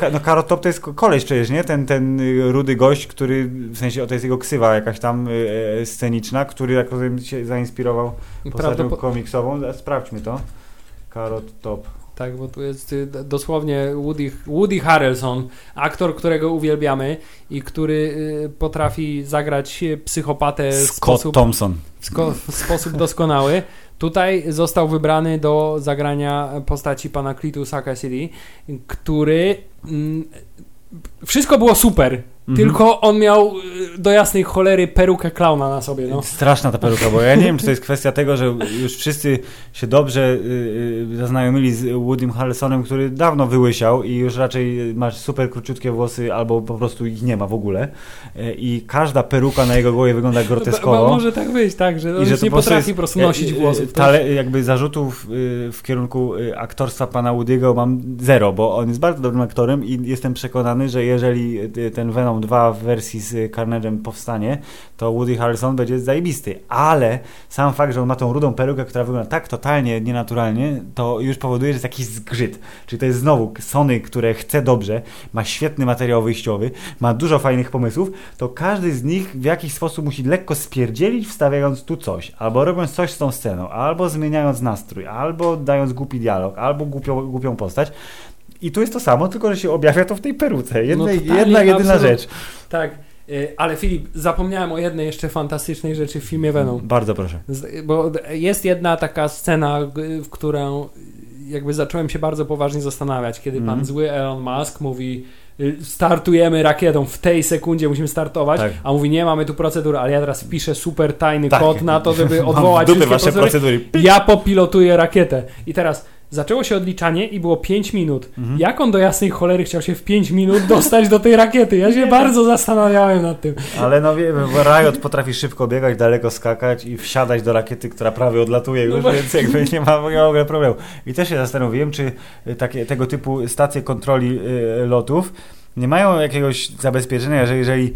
Ka- No Carrot Top to jest ko- koleś przecież, nie? Ten, ten y, rudy gość, który, w sensie, to jest jego ksywa jakaś tam y, e, sceniczna, który jak rozumiem się zainspirował postacią komiksową. Sprawdźmy to. Carrot Top. Tak, bo tu jest y, dosłownie Woody, Woody Harrelson, aktor, którego uwielbiamy i który potrafi zagrać psychopatę w Scott sposób, Thompson. w sko- w sposób doskonały. Tutaj został wybrany do zagrania postaci pana Clitusa Cassidy, który mm, wszystko było super, Mhm. tylko on miał y, do jasnej cholery perukę klauna na sobie. No. Straszna ta peruka, bo ja nie wiem, czy to jest kwestia tego, że już wszyscy się dobrze y, y, zaznajomili z Woodym Harrelsonem, który dawno wyłysiał i już raczej masz super króciutkie włosy, albo po prostu ich nie ma w ogóle. Y, I każda peruka na jego głowie wygląda groteskowo. bo może tak być, tak, że on I że nie potrafi po prostu e, nosić e, włosów. To Tale, jakby zarzutów y, w kierunku y, aktorstwa pana Woody'ego mam zero, bo on jest bardzo dobrym aktorem i jestem przekonany, że jeżeli ten Venom 2 w wersji z Carnage'em powstanie, to Woody Harrelson będzie zajebisty, ale sam fakt, że on ma tą rudą perukę, która wygląda tak totalnie nienaturalnie, to już powoduje, że jest jakiś zgrzyt. Czyli to jest znowu Sony, które chce dobrze, ma świetny materiał wyjściowy, ma dużo fajnych pomysłów, to każdy z nich w jakiś sposób musi lekko spierdzielić, wstawiając tu coś, albo robiąc coś z tą sceną, albo zmieniając nastrój, albo dając głupi dialog, albo głupią postać. I tu jest to samo, tylko że się objawia to w tej peruce. Jedna, No totalnie, jedna jedyna absolutnie. rzecz. Tak, y, ale Filip, zapomniałem o jednej jeszcze fantastycznej rzeczy w filmie Venom. Bardzo proszę. Bo jest jedna taka scena, w którą jakby zacząłem się bardzo poważnie zastanawiać, kiedy pan Mhm. zły Elon Musk mówi y, startujemy rakietą, w tej sekundzie musimy startować, Tak. a mówi nie, mamy tu procedurę, ale ja teraz wpiszę super tajny Tak. kod na to, żeby odwołać wszystkie wasze procedury. procedury. Ja popilotuję rakietę. I teraz zaczęło się odliczanie i było 5 minut. Mhm. Jak on do jasnej cholery chciał się w 5 minut dostać do tej rakiety? Ja się bardzo zastanawiałem nad tym. Ale no wiemy, bo Riot potrafi szybko biegać, daleko skakać i wsiadać do rakiety, która prawie odlatuje No już, bo- więc jakby nie ma, nie w ogóle problemu. I też się zastanowiłem, czy y, takie, tego typu stacje kontroli y, lotów nie mają jakiegoś zabezpieczenia, że jeżeli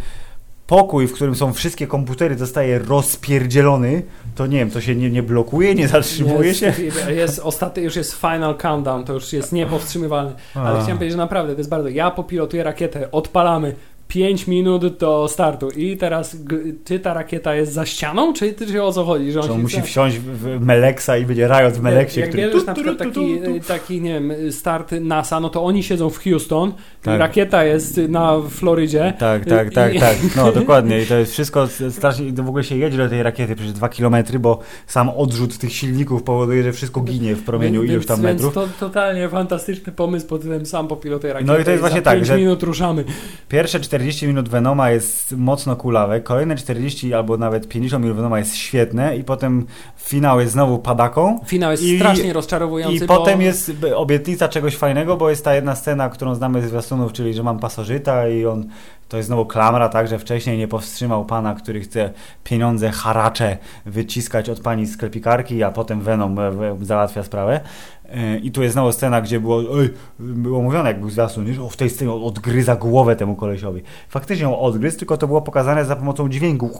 pokój, w którym są wszystkie komputery zostaje rozpierdzielony, to nie wiem, to się nie, nie blokuje, nie zatrzymuje jest, się. Jest ostatni, już jest final countdown, to już jest niepowstrzymywalne. Ale A. chciałem powiedzieć, że naprawdę to jest bardzo. Ja popilotuję rakietę, odpalamy. 5 minut do startu. I teraz, czy ta rakieta jest za ścianą, czy, czy o co chodzi? Że on się musi wsiąść w Meleksa i będzie Riot w Meleksie, Jak który... bierzesz tu, na przykład taki, taki, nie wiem, start NASA, no to oni siedzą w Houston, Tak. rakieta jest na Florydzie. Tak, tak, tak, i- tak. No dokładnie. I to jest wszystko strasznie. W ogóle się jedzie do tej rakiety przez dwa kilometry, bo sam odrzut tych silników powoduje, że wszystko ginie w promieniu Więc- iluś tam więc metrów. to totalnie fantastyczny pomysł pod tym sam popilotuję rakietę. No i to jest właśnie tak, 5 że- minut ruszamy. Pierwsze 40 minut Venoma jest mocno kulawe, kolejne 40 albo nawet 50 minut Venoma jest świetne i potem finał jest znowu padaką. Finał jest I- strasznie rozczarowujący. I bo... potem jest obietnica czegoś fajnego, bo jest ta jedna scena, którą znamy z zwiastunów, czyli że mam pasożyta i on to jest znowu klamra, tak, że wcześniej nie powstrzymał pana, który chce pieniądze, haracze wyciskać od pani sklepikarki, a potem Venom e, załatwia sprawę. I tu jest znowu scena, gdzie było, oj, było mówione, jak był zwiastun, nie, że o, w tej scenie odgryza głowę temu kolesiowi. Faktycznie ją odgryzł, tylko to było pokazane za pomocą dźwięku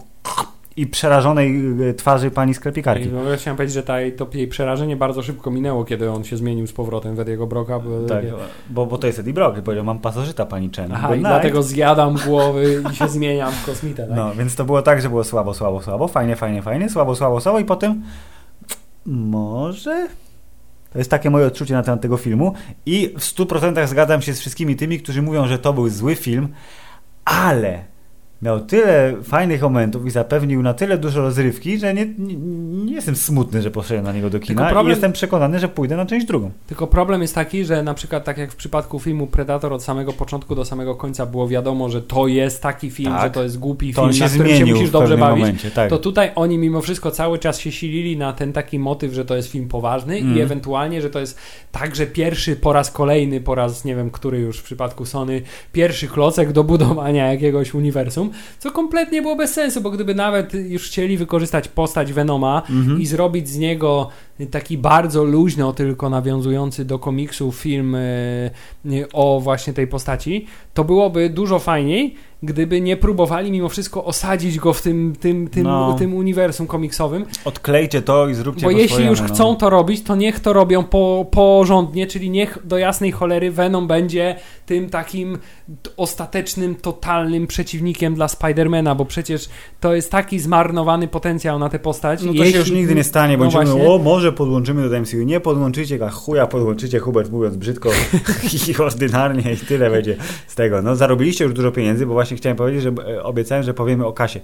i przerażonej e, twarzy pani sklepikarki. I ogóle chciałem powiedzieć, że ta, to jej przerażenie bardzo szybko minęło, kiedy on się zmienił z powrotem w Ediego Broka. Bo, Tak, bo, bo to jest Eddie Brock, powiedział, mam pasożyta pani Chen. Aha, i night. dlatego zjadam głowy i się zmieniam w kosmitę. Tak? No, więc to było tak, że było słabo, słabo, słabo, fajnie, fajnie, fajnie, słabo, słabo, słabo i potem może... To jest takie moje odczucie na temat tego filmu. I w 100% zgadzam się z wszystkimi tymi, którzy mówią, że to był zły film, ale miał tyle fajnych momentów i zapewnił na tyle dużo rozrywki, że nie, nie, nie jestem smutny, że poszedłem na niego do kina problem- i jestem przekonany, że pójdę na część drugą. Tylko problem jest taki, że na przykład tak jak w przypadku filmu Predator od samego początku do samego końca było wiadomo, że to jest taki film, Tak. że to jest głupi To film, na którym się musisz dobrze bawić. momencie, tak. To tutaj oni mimo wszystko cały czas się silili na ten taki motyw, że to jest film poważny Mm. i ewentualnie, że to jest także pierwszy po raz kolejny, po raz nie wiem, który już w przypadku Sony, pierwszy klocek do budowania jakiegoś uniwersum, co kompletnie było bez sensu, bo gdyby nawet już chcieli wykorzystać postać Venoma Mhm. i zrobić z niego taki bardzo luźno tylko nawiązujący do komiksu film y, y, o właśnie tej postaci, to byłoby dużo fajniej, gdyby nie próbowali mimo wszystko osadzić go w tym, tym, tym, No. tym uniwersum komiksowym, Odklejcie to i zróbcie bo jeśli swojemu, już no. chcą to robić, to niech to robią po, porządnie, czyli niech do jasnej cholery Venom będzie tym takim ostatecznym, totalnym przeciwnikiem dla Spidermana, bo przecież to jest taki zmarnowany potencjał na tę postać. No to Jeśli- się już nigdy nie stanie, bo No właśnie. o może podłączymy do MCU, nie podłączycie, a chuja podłączycie, Hubert mówiąc brzydko i ordynarnie i tyle będzie z tego. No zarobiliście już dużo pieniędzy, bo właśnie chciałem powiedzieć, że e, obiecałem, że powiemy o kasie.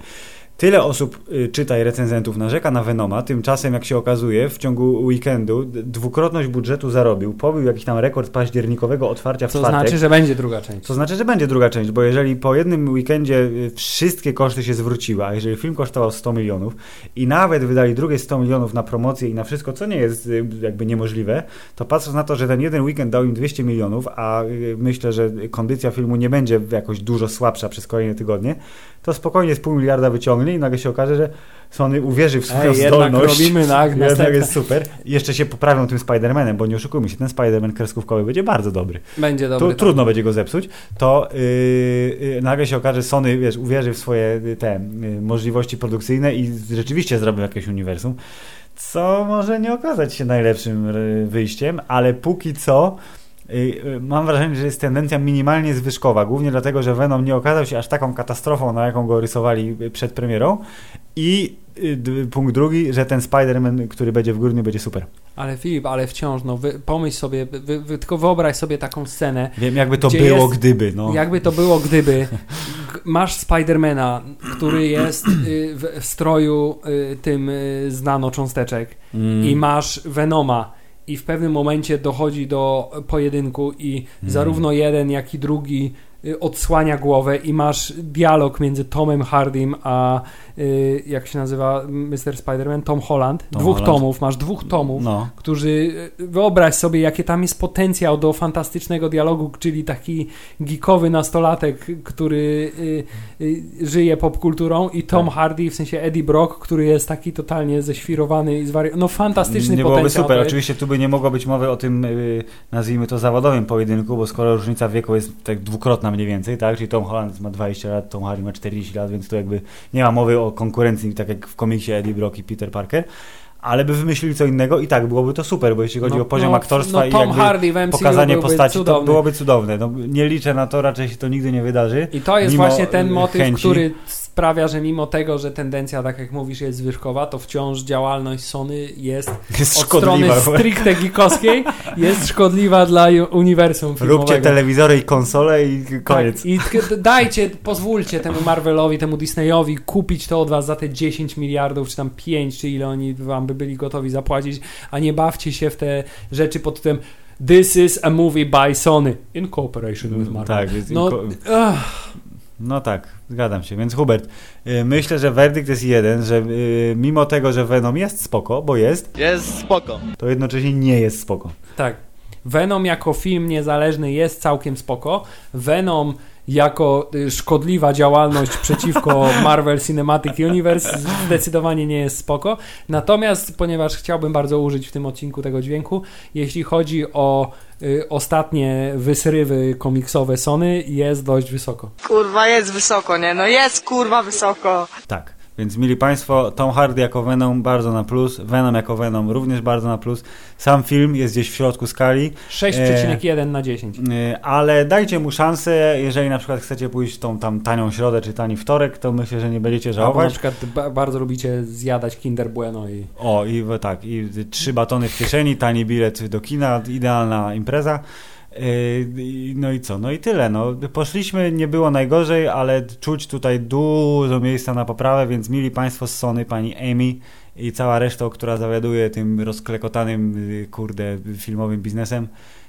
Tyle osób, y, czytaj recenzentów, narzeka na Venoma, tymczasem jak się okazuje w ciągu weekendu dwukrotność budżetu zarobił, pobił jakiś tam rekord październikowego otwarcia w Co czwartek. znaczy, że będzie druga część. To znaczy, że będzie druga część, bo jeżeli po jednym weekendzie y, wszystkie koszty się zwróciły, a jeżeli film kosztował 100 milionów i nawet wydali drugie 100 milionów na promocję i na wszystko, co nie jest y, jakby niemożliwe, to patrząc na to, że ten jeden weekend dał im 200 milionów, a myślę, że kondycja filmu nie będzie jakoś dużo słabsza przez kolejne tygodnie, to spokojnie z pół miliarda wyciągnie i nagle się okaże, że Sony uwierzy w swoją Ej, zdolność. robimy tak, Jednak następne. jest super. I jeszcze się poprawią tym Spider-Manem, bo nie oszukujmy się, ten Spider-Man kreskówkowy będzie bardzo dobry Będzie tu, dobry. tak. trudno będzie go zepsuć, to yy, yy, nagle się okaże, że Sony wiesz, uwierzy w swoje yy, te yy, możliwości produkcyjne i rzeczywiście zrobią jakieś uniwersum, co może nie okazać się najlepszym yy, wyjściem, ale póki co mam wrażenie, że jest tendencja minimalnie zwyżkowa, głównie dlatego, że Venom nie okazał się aż taką katastrofą, na jaką go rysowali przed premierą i d- punkt drugi, że ten Spider-Man, który będzie w grudniu, będzie super. Ale Filip, ale wciąż, no wy, pomyśl sobie, wy, wy, tylko wyobraź sobie taką scenę, Wiem, jakby to było, jest- gdyby. No. jakby to było, gdyby masz Spidermana, który jest y, w, w stroju y, tym y, z nanocząsteczek Mm. i masz Venoma i w pewnym momencie dochodzi do pojedynku i zarówno jeden, jak i drugi odsłania głowę i masz dialog między Tomem Hardym a y, jak się nazywa Mr. Spider-Man? Tom Holland. Tom dwóch Holland. tomów, masz dwóch tomów No. którzy y, wyobraź sobie, jaki tam jest potencjał do fantastycznego dialogu, czyli taki geekowy nastolatek, który y, y, żyje popkulturą i Tom Tak. Hardy, w sensie Eddie Brock, który jest taki totalnie ześwirowany i zwariowany. No fantastyczny nie byłoby potencjał. super. to jest. Oczywiście tu by nie mogło być mowy o tym, nazwijmy to zawodowym pojedynku, bo skoro różnica wieku jest tak dwukrotna mniej więcej, tak? Czyli Tom Holland ma 20 lat, Tom Hardy ma 40 lat, więc tu jakby nie ma mowy o konkurencji, tak jak w komiksie Eddie Brock i Peter Parker. Ale by wymyślili co innego i tak byłoby to super, bo jeśli chodzi No, o poziom no, aktorstwa no, i pokazanie postaci, cudowny. to byłoby cudowne. No, nie liczę na to, raczej się to nigdy nie wydarzy. I to jest właśnie ten motyw, chęci. który sprawia, że mimo tego, że tendencja, tak jak mówisz, jest zwyżkowa, to wciąż działalność Sony jest Jest od strony szkodliwa. stricte geekowskiej jest szkodliwa dla uniwersum filmowego. Róbcie telewizory i konsole i koniec. Tak, I dajcie, pozwólcie temu Marvelowi, temu Disneyowi kupić to od was za te 10 miliardów, czy tam 5, czy ile oni wam by byli gotowi zapłacić, a nie bawcie się w te rzeczy pod tytułem This is a movie by Sony in cooperation with Marvel. Tak, No, No tak, zgadzam się. Więc Hubert, y, myślę, że werdykt jest jeden, że y, mimo tego, że Venom jest spoko, bo jest, Jest spoko. to jednocześnie nie jest spoko. tak. Venom jako film niezależny jest całkiem spoko. Venom jako y, szkodliwa działalność przeciwko Marvel Cinematic Universe zdecydowanie nie jest spoko. Natomiast, ponieważ chciałbym bardzo użyć w tym odcinku tego dźwięku, jeśli chodzi o y, ostatnie wysrywy komiksowe Sony, jest dość wysoko. Kurwa, jest wysoko, nie? No jest kurwa wysoko. Tak. Więc mili Państwo, Tom Hardy jako Venom bardzo na plus, Venom jako Venom również bardzo na plus. Sam film jest gdzieś w środku skali, 6,1 na 10. y, ale dajcie mu szansę, jeżeli na przykład chcecie pójść w tą tam tanią środę czy tani wtorek, to myślę, że nie będziecie Albo na żałować. przykład ba- bardzo lubicie zjadać Kinder Bueno i O, i tak, i trzy batony w kieszeni, tani bilet do kina, idealna impreza. Yy, No i co? No i tyle. No, poszliśmy, nie było najgorzej, ale czuć tutaj dużo miejsca na poprawę, więc mili Państwo z Sony, pani Amy i cała reszta, która zawiaduje tym rozklekotanym, yy, kurde, filmowym biznesem,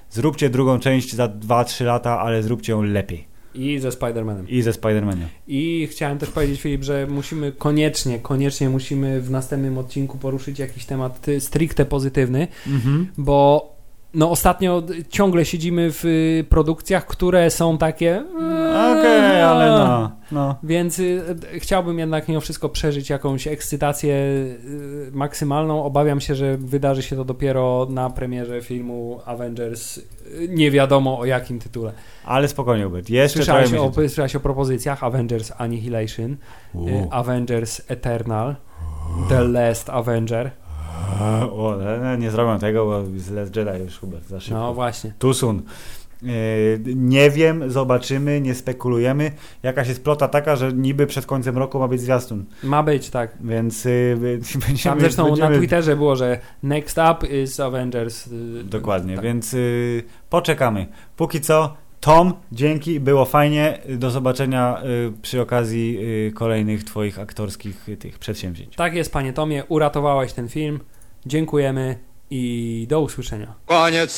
zróbcie drugą część za 2-3 lata, ale zróbcie ją lepiej. i ze Spider-Manem. I ze Spider-Manem. I chciałem też powiedzieć, Filip, że musimy koniecznie, koniecznie musimy w następnym odcinku poruszyć jakiś temat stricte pozytywny, Mhm. bo no ostatnio ciągle siedzimy w y, produkcjach, które są takie... Okej, ale no, no. Więc y, chciałbym jednak mimo wszystko przeżyć jakąś ekscytację y, maksymalną. Obawiam się, że wydarzy się to dopiero na premierze filmu Avengers. Nie wiadomo o jakim tytule. Ale spokojnie, Hubert. Jeszcze Słyszałeś o, miesięcy. słyszałeś o propozycjach Avengers Annihilation, U. Avengers Eternal, The Last Avenger. O, no, nie zrobią tego, bo z Last Jedi już Hubert za szybko. No właśnie. Soon. Yy, nie wiem, zobaczymy, nie spekulujemy. Jakaś jest plota taka, że niby przed końcem roku ma być zwiastun, Ma być, tak. więc yy, będziemy... Tam zresztą będziemy... na Twitterze było, że next up is Avengers. y, Dokładnie, tak. więc yy, poczekamy. Póki co, Tom, dzięki, było fajnie. Do zobaczenia yy, przy okazji yy, kolejnych twoich aktorskich yy, tych przedsięwzięć. Tak jest, panie Tomie, uratowałeś ten film. Dziękujemy i do usłyszenia. Koniec.